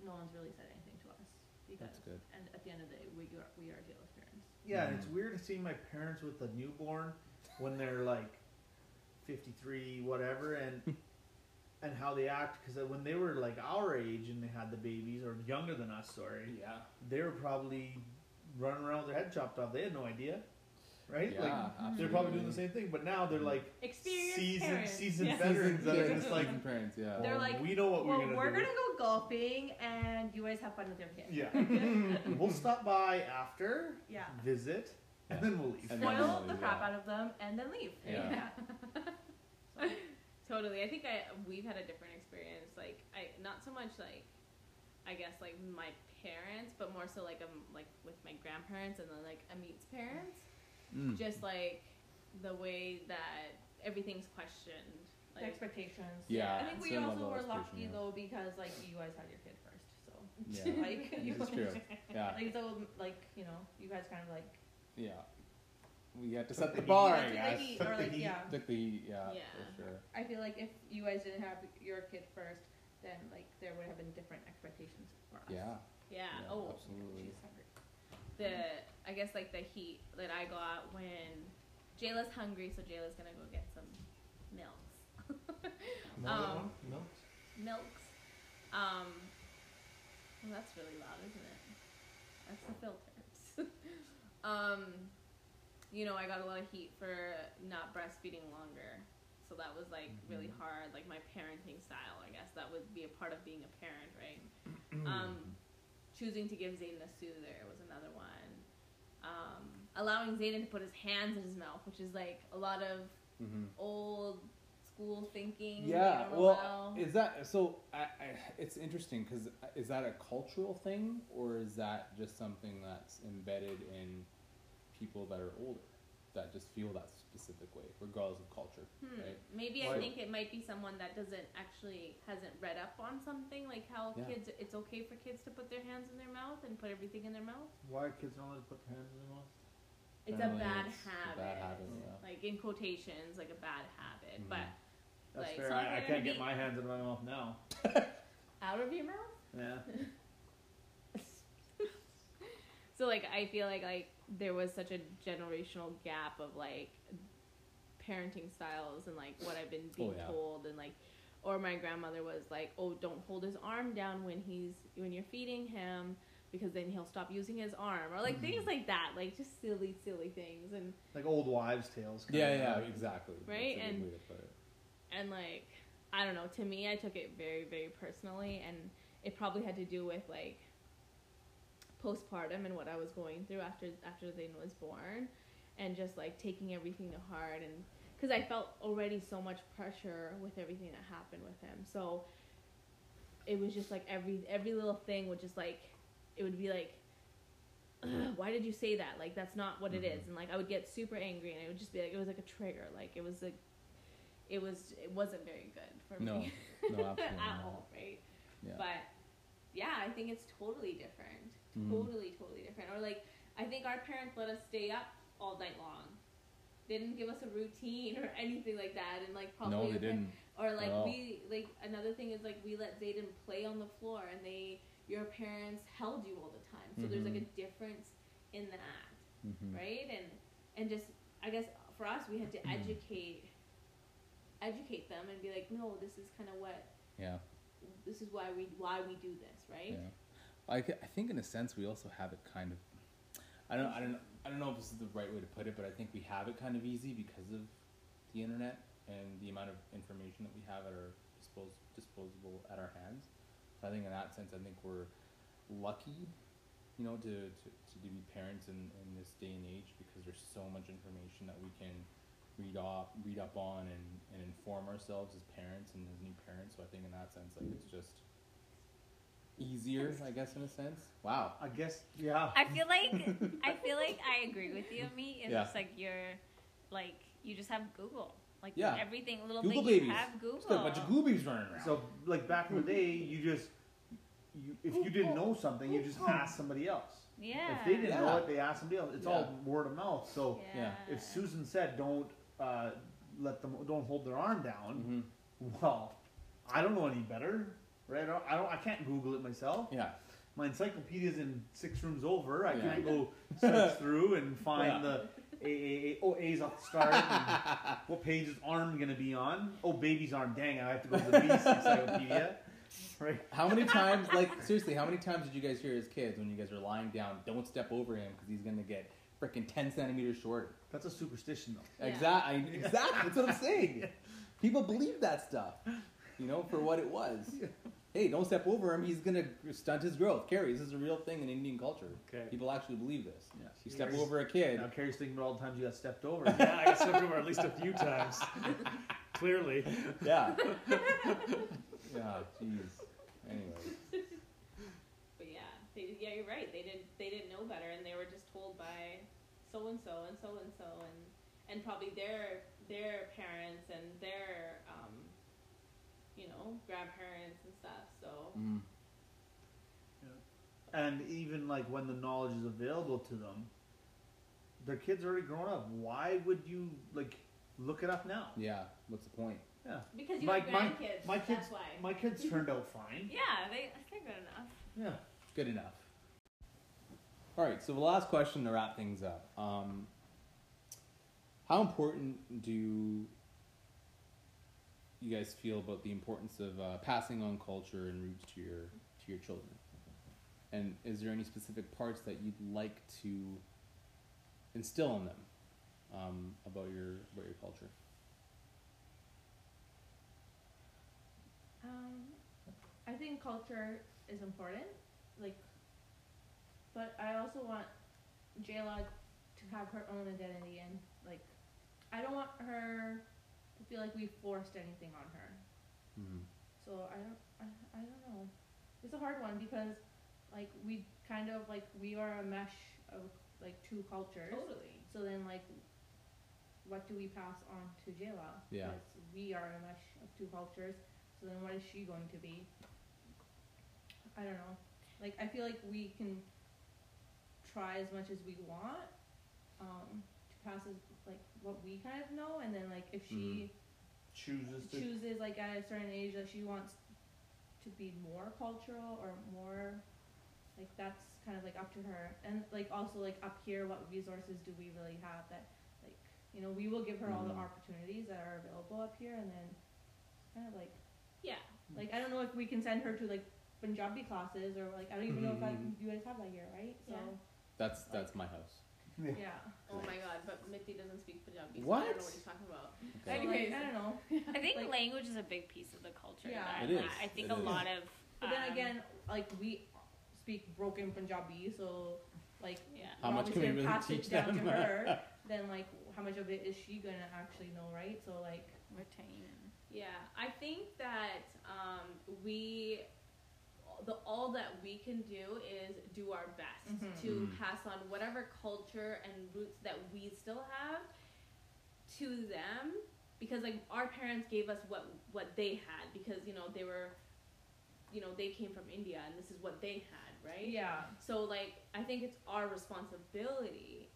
no one's really said anything to us because
That's good.
and at the end of the day we are we are Taylor's parents.
yeah, and it's weird seeing my parents with a newborn when they're like fifty three, whatever, and and how they act because when they were like our age and they had the babies or younger than us, sorry,
Yeah.
they were probably running around with their head chopped off. They had no idea, right?
Yeah.
like
absolutely.
they're probably doing the same thing, but now they're like
Experienced
seasoned
parents.
seasoned
Yeah.
veterans that are
Yeah,
just like
parents. Yeah.
They're
"Well,
like,
we know what
well,
we're gonna
we're
do.
gonna go golfing and you guys have fun with your kids.
Yeah. we'll stop by after,
Yeah.
visit, and then we'll leave.
Spoil
we'll
the crap
yeah.
out of them and then leave.
Yeah.
Totally. I think I we've had a different experience. Like I not so much like I guess like my parents, but more so like um like with my grandparents and then like Amit's parents.
Mm.
Just like the way that everything's questioned.
The expectations.
Yeah.
I think we also were lucky
yeah.
though because like you guys had your kid first, so
Yeah.
like you
It's true. Yeah.
like so like you know you guys kind of like
Yeah. We had to set the
the
bar,
Yeah,
I
took the
guess.
heat, or like yeah.
Took the heat, yeah,
Yeah.
for sure.
I feel like if you guys didn't have your kid first, then like there would have been different expectations for us.
Yeah.
yeah.
yeah,
Oh,
absolutely.
She's hungry.
the I guess like the heat that I got when Jayla's hungry, so Jayla's gonna go get some milks. um, milks. Um, well, that's really loud, isn't it? That's the filter. um, you know, I got a lot of heat for not breastfeeding longer. So that was like really
Mhm.
hard, like my parenting style, I guess. That would be a part of being a parent, right? um, choosing to give Zayden a soother was another one. Um, allowing Zayden to put his hands in his mouth, which is like a lot of
hmm
old school thinking.
Yeah, well, is that so? I, I, it's interesting because is that a cultural thing or is that just something that's embedded in people that are older that just feel that specific way, regardless of culture,
Hmm.
right?
Maybe
Why-
I think it might be someone that doesn't actually hasn't read up on something like how
Yeah.
kids. It's okay for kids to put their hands in their mouth and put everything in their mouth.
Why are kids not allowed to put their hands in their mouth?
It's
Apparently
a bad
it's a
habit.
bad habit, yeah.
Like in quotations, like a bad habit.
Mhm.
But
That's
Like,
fair. I, I can't get my hands in my mouth now.
out of your mouth.
Yeah.
So like I feel like like there was such a generational gap of like parenting styles and like what I've been being
Oh, yeah.
told and like or my grandmother was like, "Oh, don't hold his arm down when he's when you're feeding him because then he'll stop using his arm." Or like
Mm-hmm.
things like that, like just silly silly things and
Like old wives' tales.
Yeah,
kinda.
yeah, exactly.
Right,
That's
and-
way to put it.
and like I don't know, to me I took it very very personally and it probably had to do with like postpartum and what I was going through after after Zane was born and just like taking everything to heart and cuz I felt already so much pressure with everything that happened with him. So it was just like every every little thing would just like it would be like why did you say that? Like that's not what it is.
Mhm.
And like I would get super angry and it would just be like it was like a trigger. Like it was like it was it wasn't very good for
No,
me
no, absolutely
at
not.
all, right?
Yeah.
But yeah, I think it's totally different.
Mhm.
Totally, totally different. Or like I think our parents let us stay up all night long. they didn't give us a routine or anything like that, and like probably
no, they didn't.
or like we like another thing is like we let Zayden play on the floor, and they your parents held you all the time, so there's like a difference in that,
Mhm.
right? And and just I guess for us we had to
Mm-hmm.
educate educate them and be like, no, this is kind of what
Yeah.
this is why we why we do this, right?
Yeah, I, I think in a sense we also have it kind of. I don't I don't I don't know if this is the right way to put it, but I think we have it kind of easy because of the internet and the amount of information that we have at our dispos- disposable at our hands. So I think in that sense, I think we're lucky, you know, to, to, to be parents in, in this day and age because there's so much information that we can read off, read up on, and, and inform ourselves as parents and as new parents. So I think in that sense, like it's just easier, I guess, in a sense. Wow.
I guess, yeah.
I feel like I feel like I agree with you, me. It's
Yeah.
just like you're like you just have Google. Like
Yeah.
everything little
Google
thing
babies.
you have Google.
Just a bunch of goobies running around.
So, like back in the day, you just, you, if you didn't know something, you just asked somebody else.
yeah.
If they didn't
Yeah.
know it, they asked somebody else. It's
Yeah.
all word of mouth. So,
Yeah.
if Susan said, "Don't uh, let them, don't hold their arm down,"
hmm
well, I don't know any better, right? I don't, I, don't, I can't Google it myself.
Yeah.
My encyclopedia's in six rooms over. I
Yeah.
can't go search through and find
Yeah.
the A, A, A, oh, A's off the start. and what page is arm going to be on? Oh, baby's arm. Dang, I have to go to the Beast encyclopedia. Right?
How many times, like seriously, how many times did you guys hear as kids when you guys were lying down, don't step over him because he's gonna get freaking ten centimeters shorter?
That's a superstition, though.
Yeah.
Exactly, exactly. That's what I'm saying. People believe that stuff, you know, for what it was. Hey, don't step over him. He's gonna stunt his growth. Kerry, this is a real thing in Indian culture.
Okay.
People actually believe this.
Yeah.
You step over a kid.
Now, Kerry's thinking about all the times you got stepped over.
Yeah, I got stepped over at least a few times. Clearly.
Yeah. yeah. Jeez. Anyways.
But yeah, they, yeah, you're right. They didn't they didn't know better, and they were just told by so and so and so and so and and probably their their parents and their um, you know grandparents and stuff. So
Mm.
And even like when the knowledge is available to them, their kids are already grown up. Why would you like look it up now?
Yeah. What's the point?
Yeah.
because you
My-
have
my-
grandkids,
my kids-
that's why.
My kids turned out fine.
Yeah, they they're good enough.
Yeah.
Good enough. All right, so the last question to wrap things up. Um, how important do you guys feel about the importance of uh, passing on culture and roots to your to your children? And is there any specific parts that you'd like to instill in them um, about your about your culture?
Um, I think culture is important, like, but I also want Jayla to have her own identity and like, I don't want her to feel like we forced anything on her.
Mm-hmm.
So I don't, I, I don't know. It's a hard one because, like, we kind of like we are a mesh of like two cultures.
totally.
So then, like, what do we pass on to Jayla?
Yeah.
Because we are a mesh of two cultures. So then, what is she going to be? I don't know. Like, I feel like we can try as much as we want um, to pass as like what we kind of know, and then like if she
Chooses to.
chooses like at a certain age that she wants to be more cultural or more like that's kind of like up to her and like also like up here what resources do we really have that like you know we will give her all the
Mhm.
opportunities that are available up here and then kind of like
Yeah,
like I don't know if we can send her to like Punjabi classes or like I don't even know if that,
Mhm.
you guys have that here right so
That's that's my house.
Yeah,
Oh my god, but Mitzi doesn't speak Punjabi. So I
What?
don't know what he's talking about.
Okay.
so, like,
Anyways.
I don't know
I think
Like-
language is a big piece of the culture.
Yeah.
that-
It is.
I think
It
a
is.
lot of.
but then
um,
again like we speak broken Punjabi so like
yeah.
How much can
obviously
we really
pass it down
them?
to her, then like how much of it is she gonna actually know, right? So like
retain.
Yeah, I think that um, we, the all that we can do is do our best
Mhm.
to
Mhm.
pass on whatever culture and roots that we still have to them, because like our parents gave us what what they had because you know they were, you know they came from India and this is what they had, right?
yeah,
So like I think it's our responsibility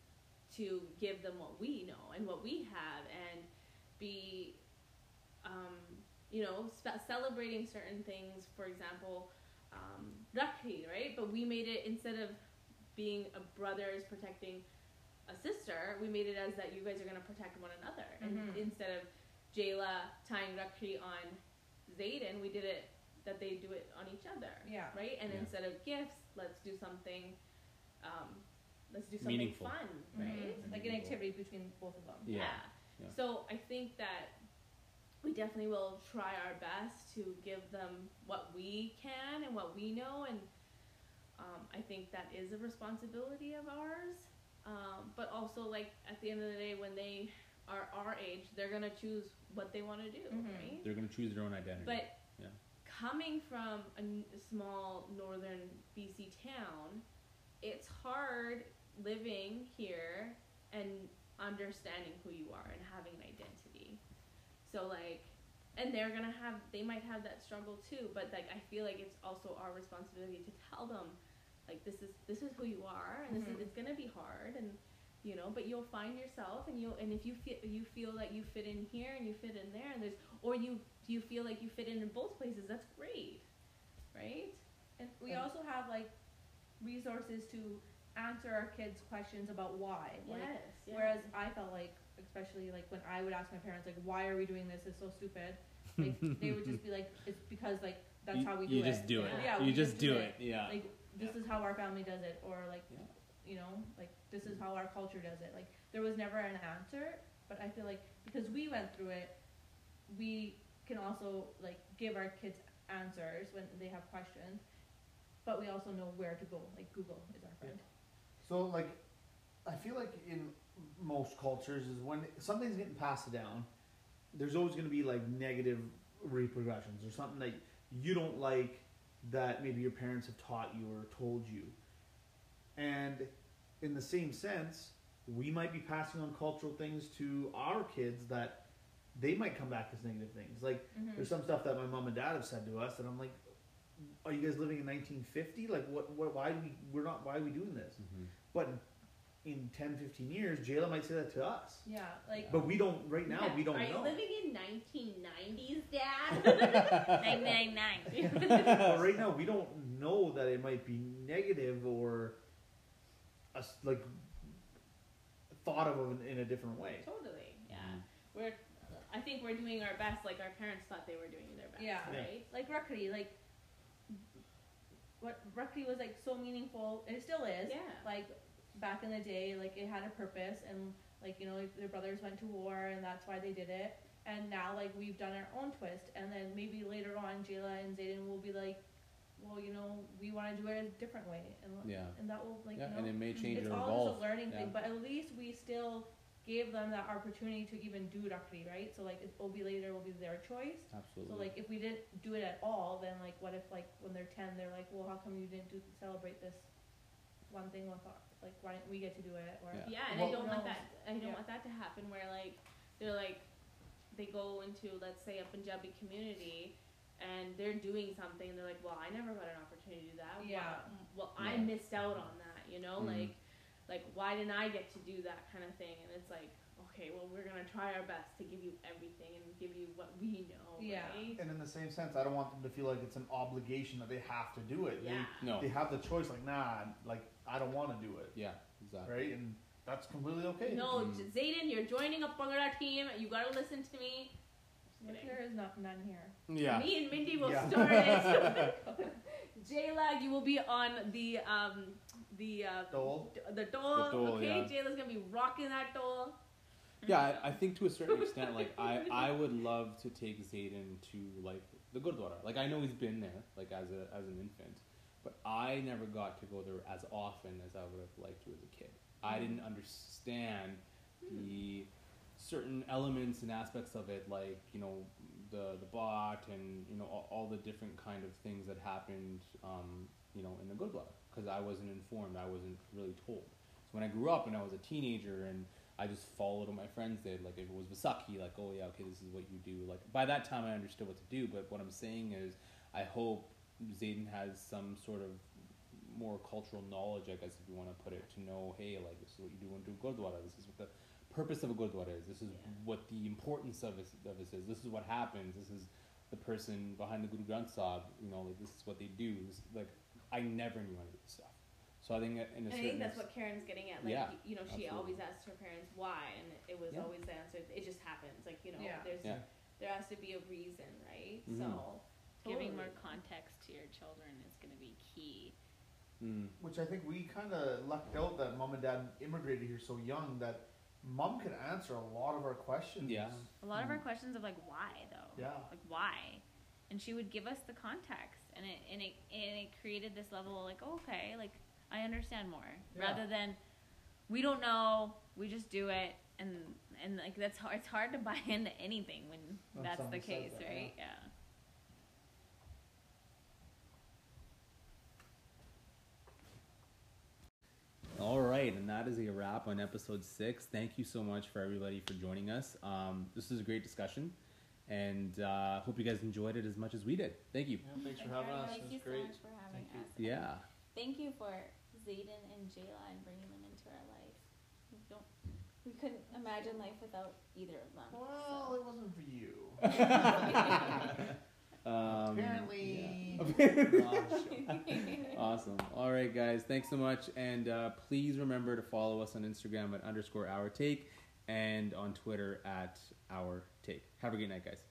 to give them what we know and what we have and be um, you know spe- celebrating certain things for example um, Rakhi, right but we made it instead of being a brothers protecting a sister we made it as that you guys are going to protect one another and
Mhm.
instead of Jayla tying Rakhi on Zayden we did it that they do it on each other
Yeah.
right and
Yeah.
instead of gifts let's do something um, let's do something
Meaningful.
fun right
Mhm. Like an activity between both of them.
Yeah. Yeah.
so I think that we definitely will try our best to give them what we can and what we know, and um, I think that is a responsibility of ours. Um, but also, like at the end of the day, when they are our age, they're gonna choose what they want to do,
Mhm.
right?
They're going to choose their own identity.
But
Yeah.
coming from a, n- a small northern BC town, it's hard living here and understanding who you are and having an identity. So like, and they're gonna have, they might have that struggle too. But like, I feel like it's also our responsibility to tell them, like, this is this is who you are, and this is
Mhm.
it's gonna be hard, and you know, but you'll find yourself, and you'll, and if you feel you feel that you fit in here and you fit in there, and there's, or you do you feel like you fit in in both places, that's great, right?
And we
And-
also have like resources to answer our kids' questions about why. Like,
yes. yeah.
Whereas I felt like, especially like when I would ask my parents like, "Why are we doing this? It's so stupid." Like they would just be like, "It's because like that's
you,
how we do
you
it."
just do it.
Yeah,
you
we
just
just
do
do
it. Yeah.
Like this is how our family does it, or like,
Yeah.
you know, like this is how our culture does it. Like there was never an answer, but I feel like because we went through it, we can also like give our kids answers when they have questions, but we also know where to go. Like Google is our friend.
So like, I feel like in most cultures is when something's getting passed down, there's always going to be like negative repercussions or something that you don't like that maybe your parents have taught you or told you. And in the same sense, we might be passing on cultural things to our kids that they might come back as negative things. Like
Mm-hmm.
there's some stuff that my mom and dad have said to us, and I'm like, "Are you guys living in 1950? Like, what? What? Why do we? We're not. Why are we doing this?"
Mhm.
But in 10, 15 years, Jayla might say that to us.
Yeah, like
But we don't. Right now, we don't
Are
know.
you living in 1990s, Dad?
Nine nine nine.
but right now, we don't know that it might be negative or us like thought of in, in a different way.
totally. Yeah.
Mhm.
We're. I think we're doing our best, like our parents thought they were doing their best.
Yeah.
Yeah.
Right.
like Rakhi, like what Rakhi was like so meaningful, and it still is.
Yeah.
Like back in the day, like it had a purpose, and like you know, like, their brothers went to war, and that's why they did it. And now, like we've done our own twist, and then maybe later on, Jayla and Zayden will be like, well, you know, we want to do it a different way, and
Yeah.
and that will like
yeah,
you know,
and it may change
it's all
evolve.
just a learning
yeah.
thing. But at least we still gave them that opportunity to even do Rakhi, right? So like it will be later, will be their choice.
Absolutely.
So like if we didn't do it at all, then like what if like when they're ten, they're like, well, how come you didn't do celebrate this one thing with our, like why didn't we get to do it? Or
Yeah.
Yeah, and
Well-
I don't want that. I don't
Yeah.
want that to happen where like they're like they go into let's say a Punjabi community and they're doing something and they're like, well, I never got an opportunity to do that.
Yeah.
Well, well I missed out on that. You know,
Mhm.
like like why didn't I get to do that kind of thing? And it's like, okay, well, we're gonna try our best to give you everything and give you what we know.
Yeah.
Right?
And in the same sense, I don't want them to feel like it's an obligation that they have to do it.
Yeah.
no.
They, they have the choice, like, nah, like, I don't want to do it.
yeah. Exactly.
Right? And that's completely okay.
No,
Mm.
Zayden, you're joining a Bhangra team. You gotta listen to me. Just
Look,
kidding.
there is not none here.
Yeah.
Me and Mindy will
Yeah.
start it. Jayla, you will be on the um the uh,
Dhol?
d- the dhol.
The dhol,
okay,
yeah.
Jayla's gonna be rocking that dhol.
Yeah, I, I think to a certain extent, like I, I would love to take Zayden to like the Gurdwara. Like I know he's been there, like as a as an infant, but I never got to go there as often as I would have liked to as a kid. I didn't understand the certain elements and aspects of it, like you know the the bot and you know all, all the different kind of things that happened, um, you know, in the Gurdwara because I wasn't informed. I wasn't really told. So when I grew up and I was a teenager and I just followed what my friends did. Like if it was Vaisakhi, like oh yeah, okay, this is what you do. Like by that time I understood what to do. But what I'm saying is, I hope Zayden has some sort of more cultural knowledge, I guess, if you want to put it, to know, hey, like this is what you do into a gurdwara. This is what the purpose of a gurdwara is. This is
Yeah.
what the importance of it, of it is. This is what happens. This is the person behind the Guru Granth Sahib. You know, like this is what they do. This, like I never knew any of this stuff. So I think in a
And I
certain
think that's what Kiran's getting at. Like,
Yeah,
you know, she
absolutely.
always asks her parents why, and it was
Yeah.
always the answer. It just happens. Like, you know,
Yeah.
there's
Yeah.
there has to be a reason, right?
Mhm.
So
Giving more context to your children is going to be key.
Mm,
Which I think we kind of lucked out that mom and dad immigrated here so young that mom could answer a lot of our questions.
Yeah.
A lot of
Mm.
our questions of like why though.
Yeah.
Like why, and she would give us the context, and it and it and it created this level of like okay, like I understand more,
Yeah.
rather than we don't know, we just do it, and and like that's hard. It's hard to buy into anything when
When
that's the case,
that,
right? Yeah.
All right, and that is a wrap on episode six. Thank you so much for everybody for joining us. Um, this was a great discussion, and uh, hope you guys enjoyed it as much as we did. Thank you.
Yeah, thanks for having us.
Thank you so much for having
Thank you.
us.
Yeah.
Thank you for Zayden and Jayla and bringing them into our life. We don't, we couldn't imagine life without either of them.
Well, it wasn't for you.
Um,
Apparently.
Awesome. All right, guys. Thanks so much. And uh, please remember to follow us on Instagram at underscore our take and on Twitter at our take. Have a great night, guys.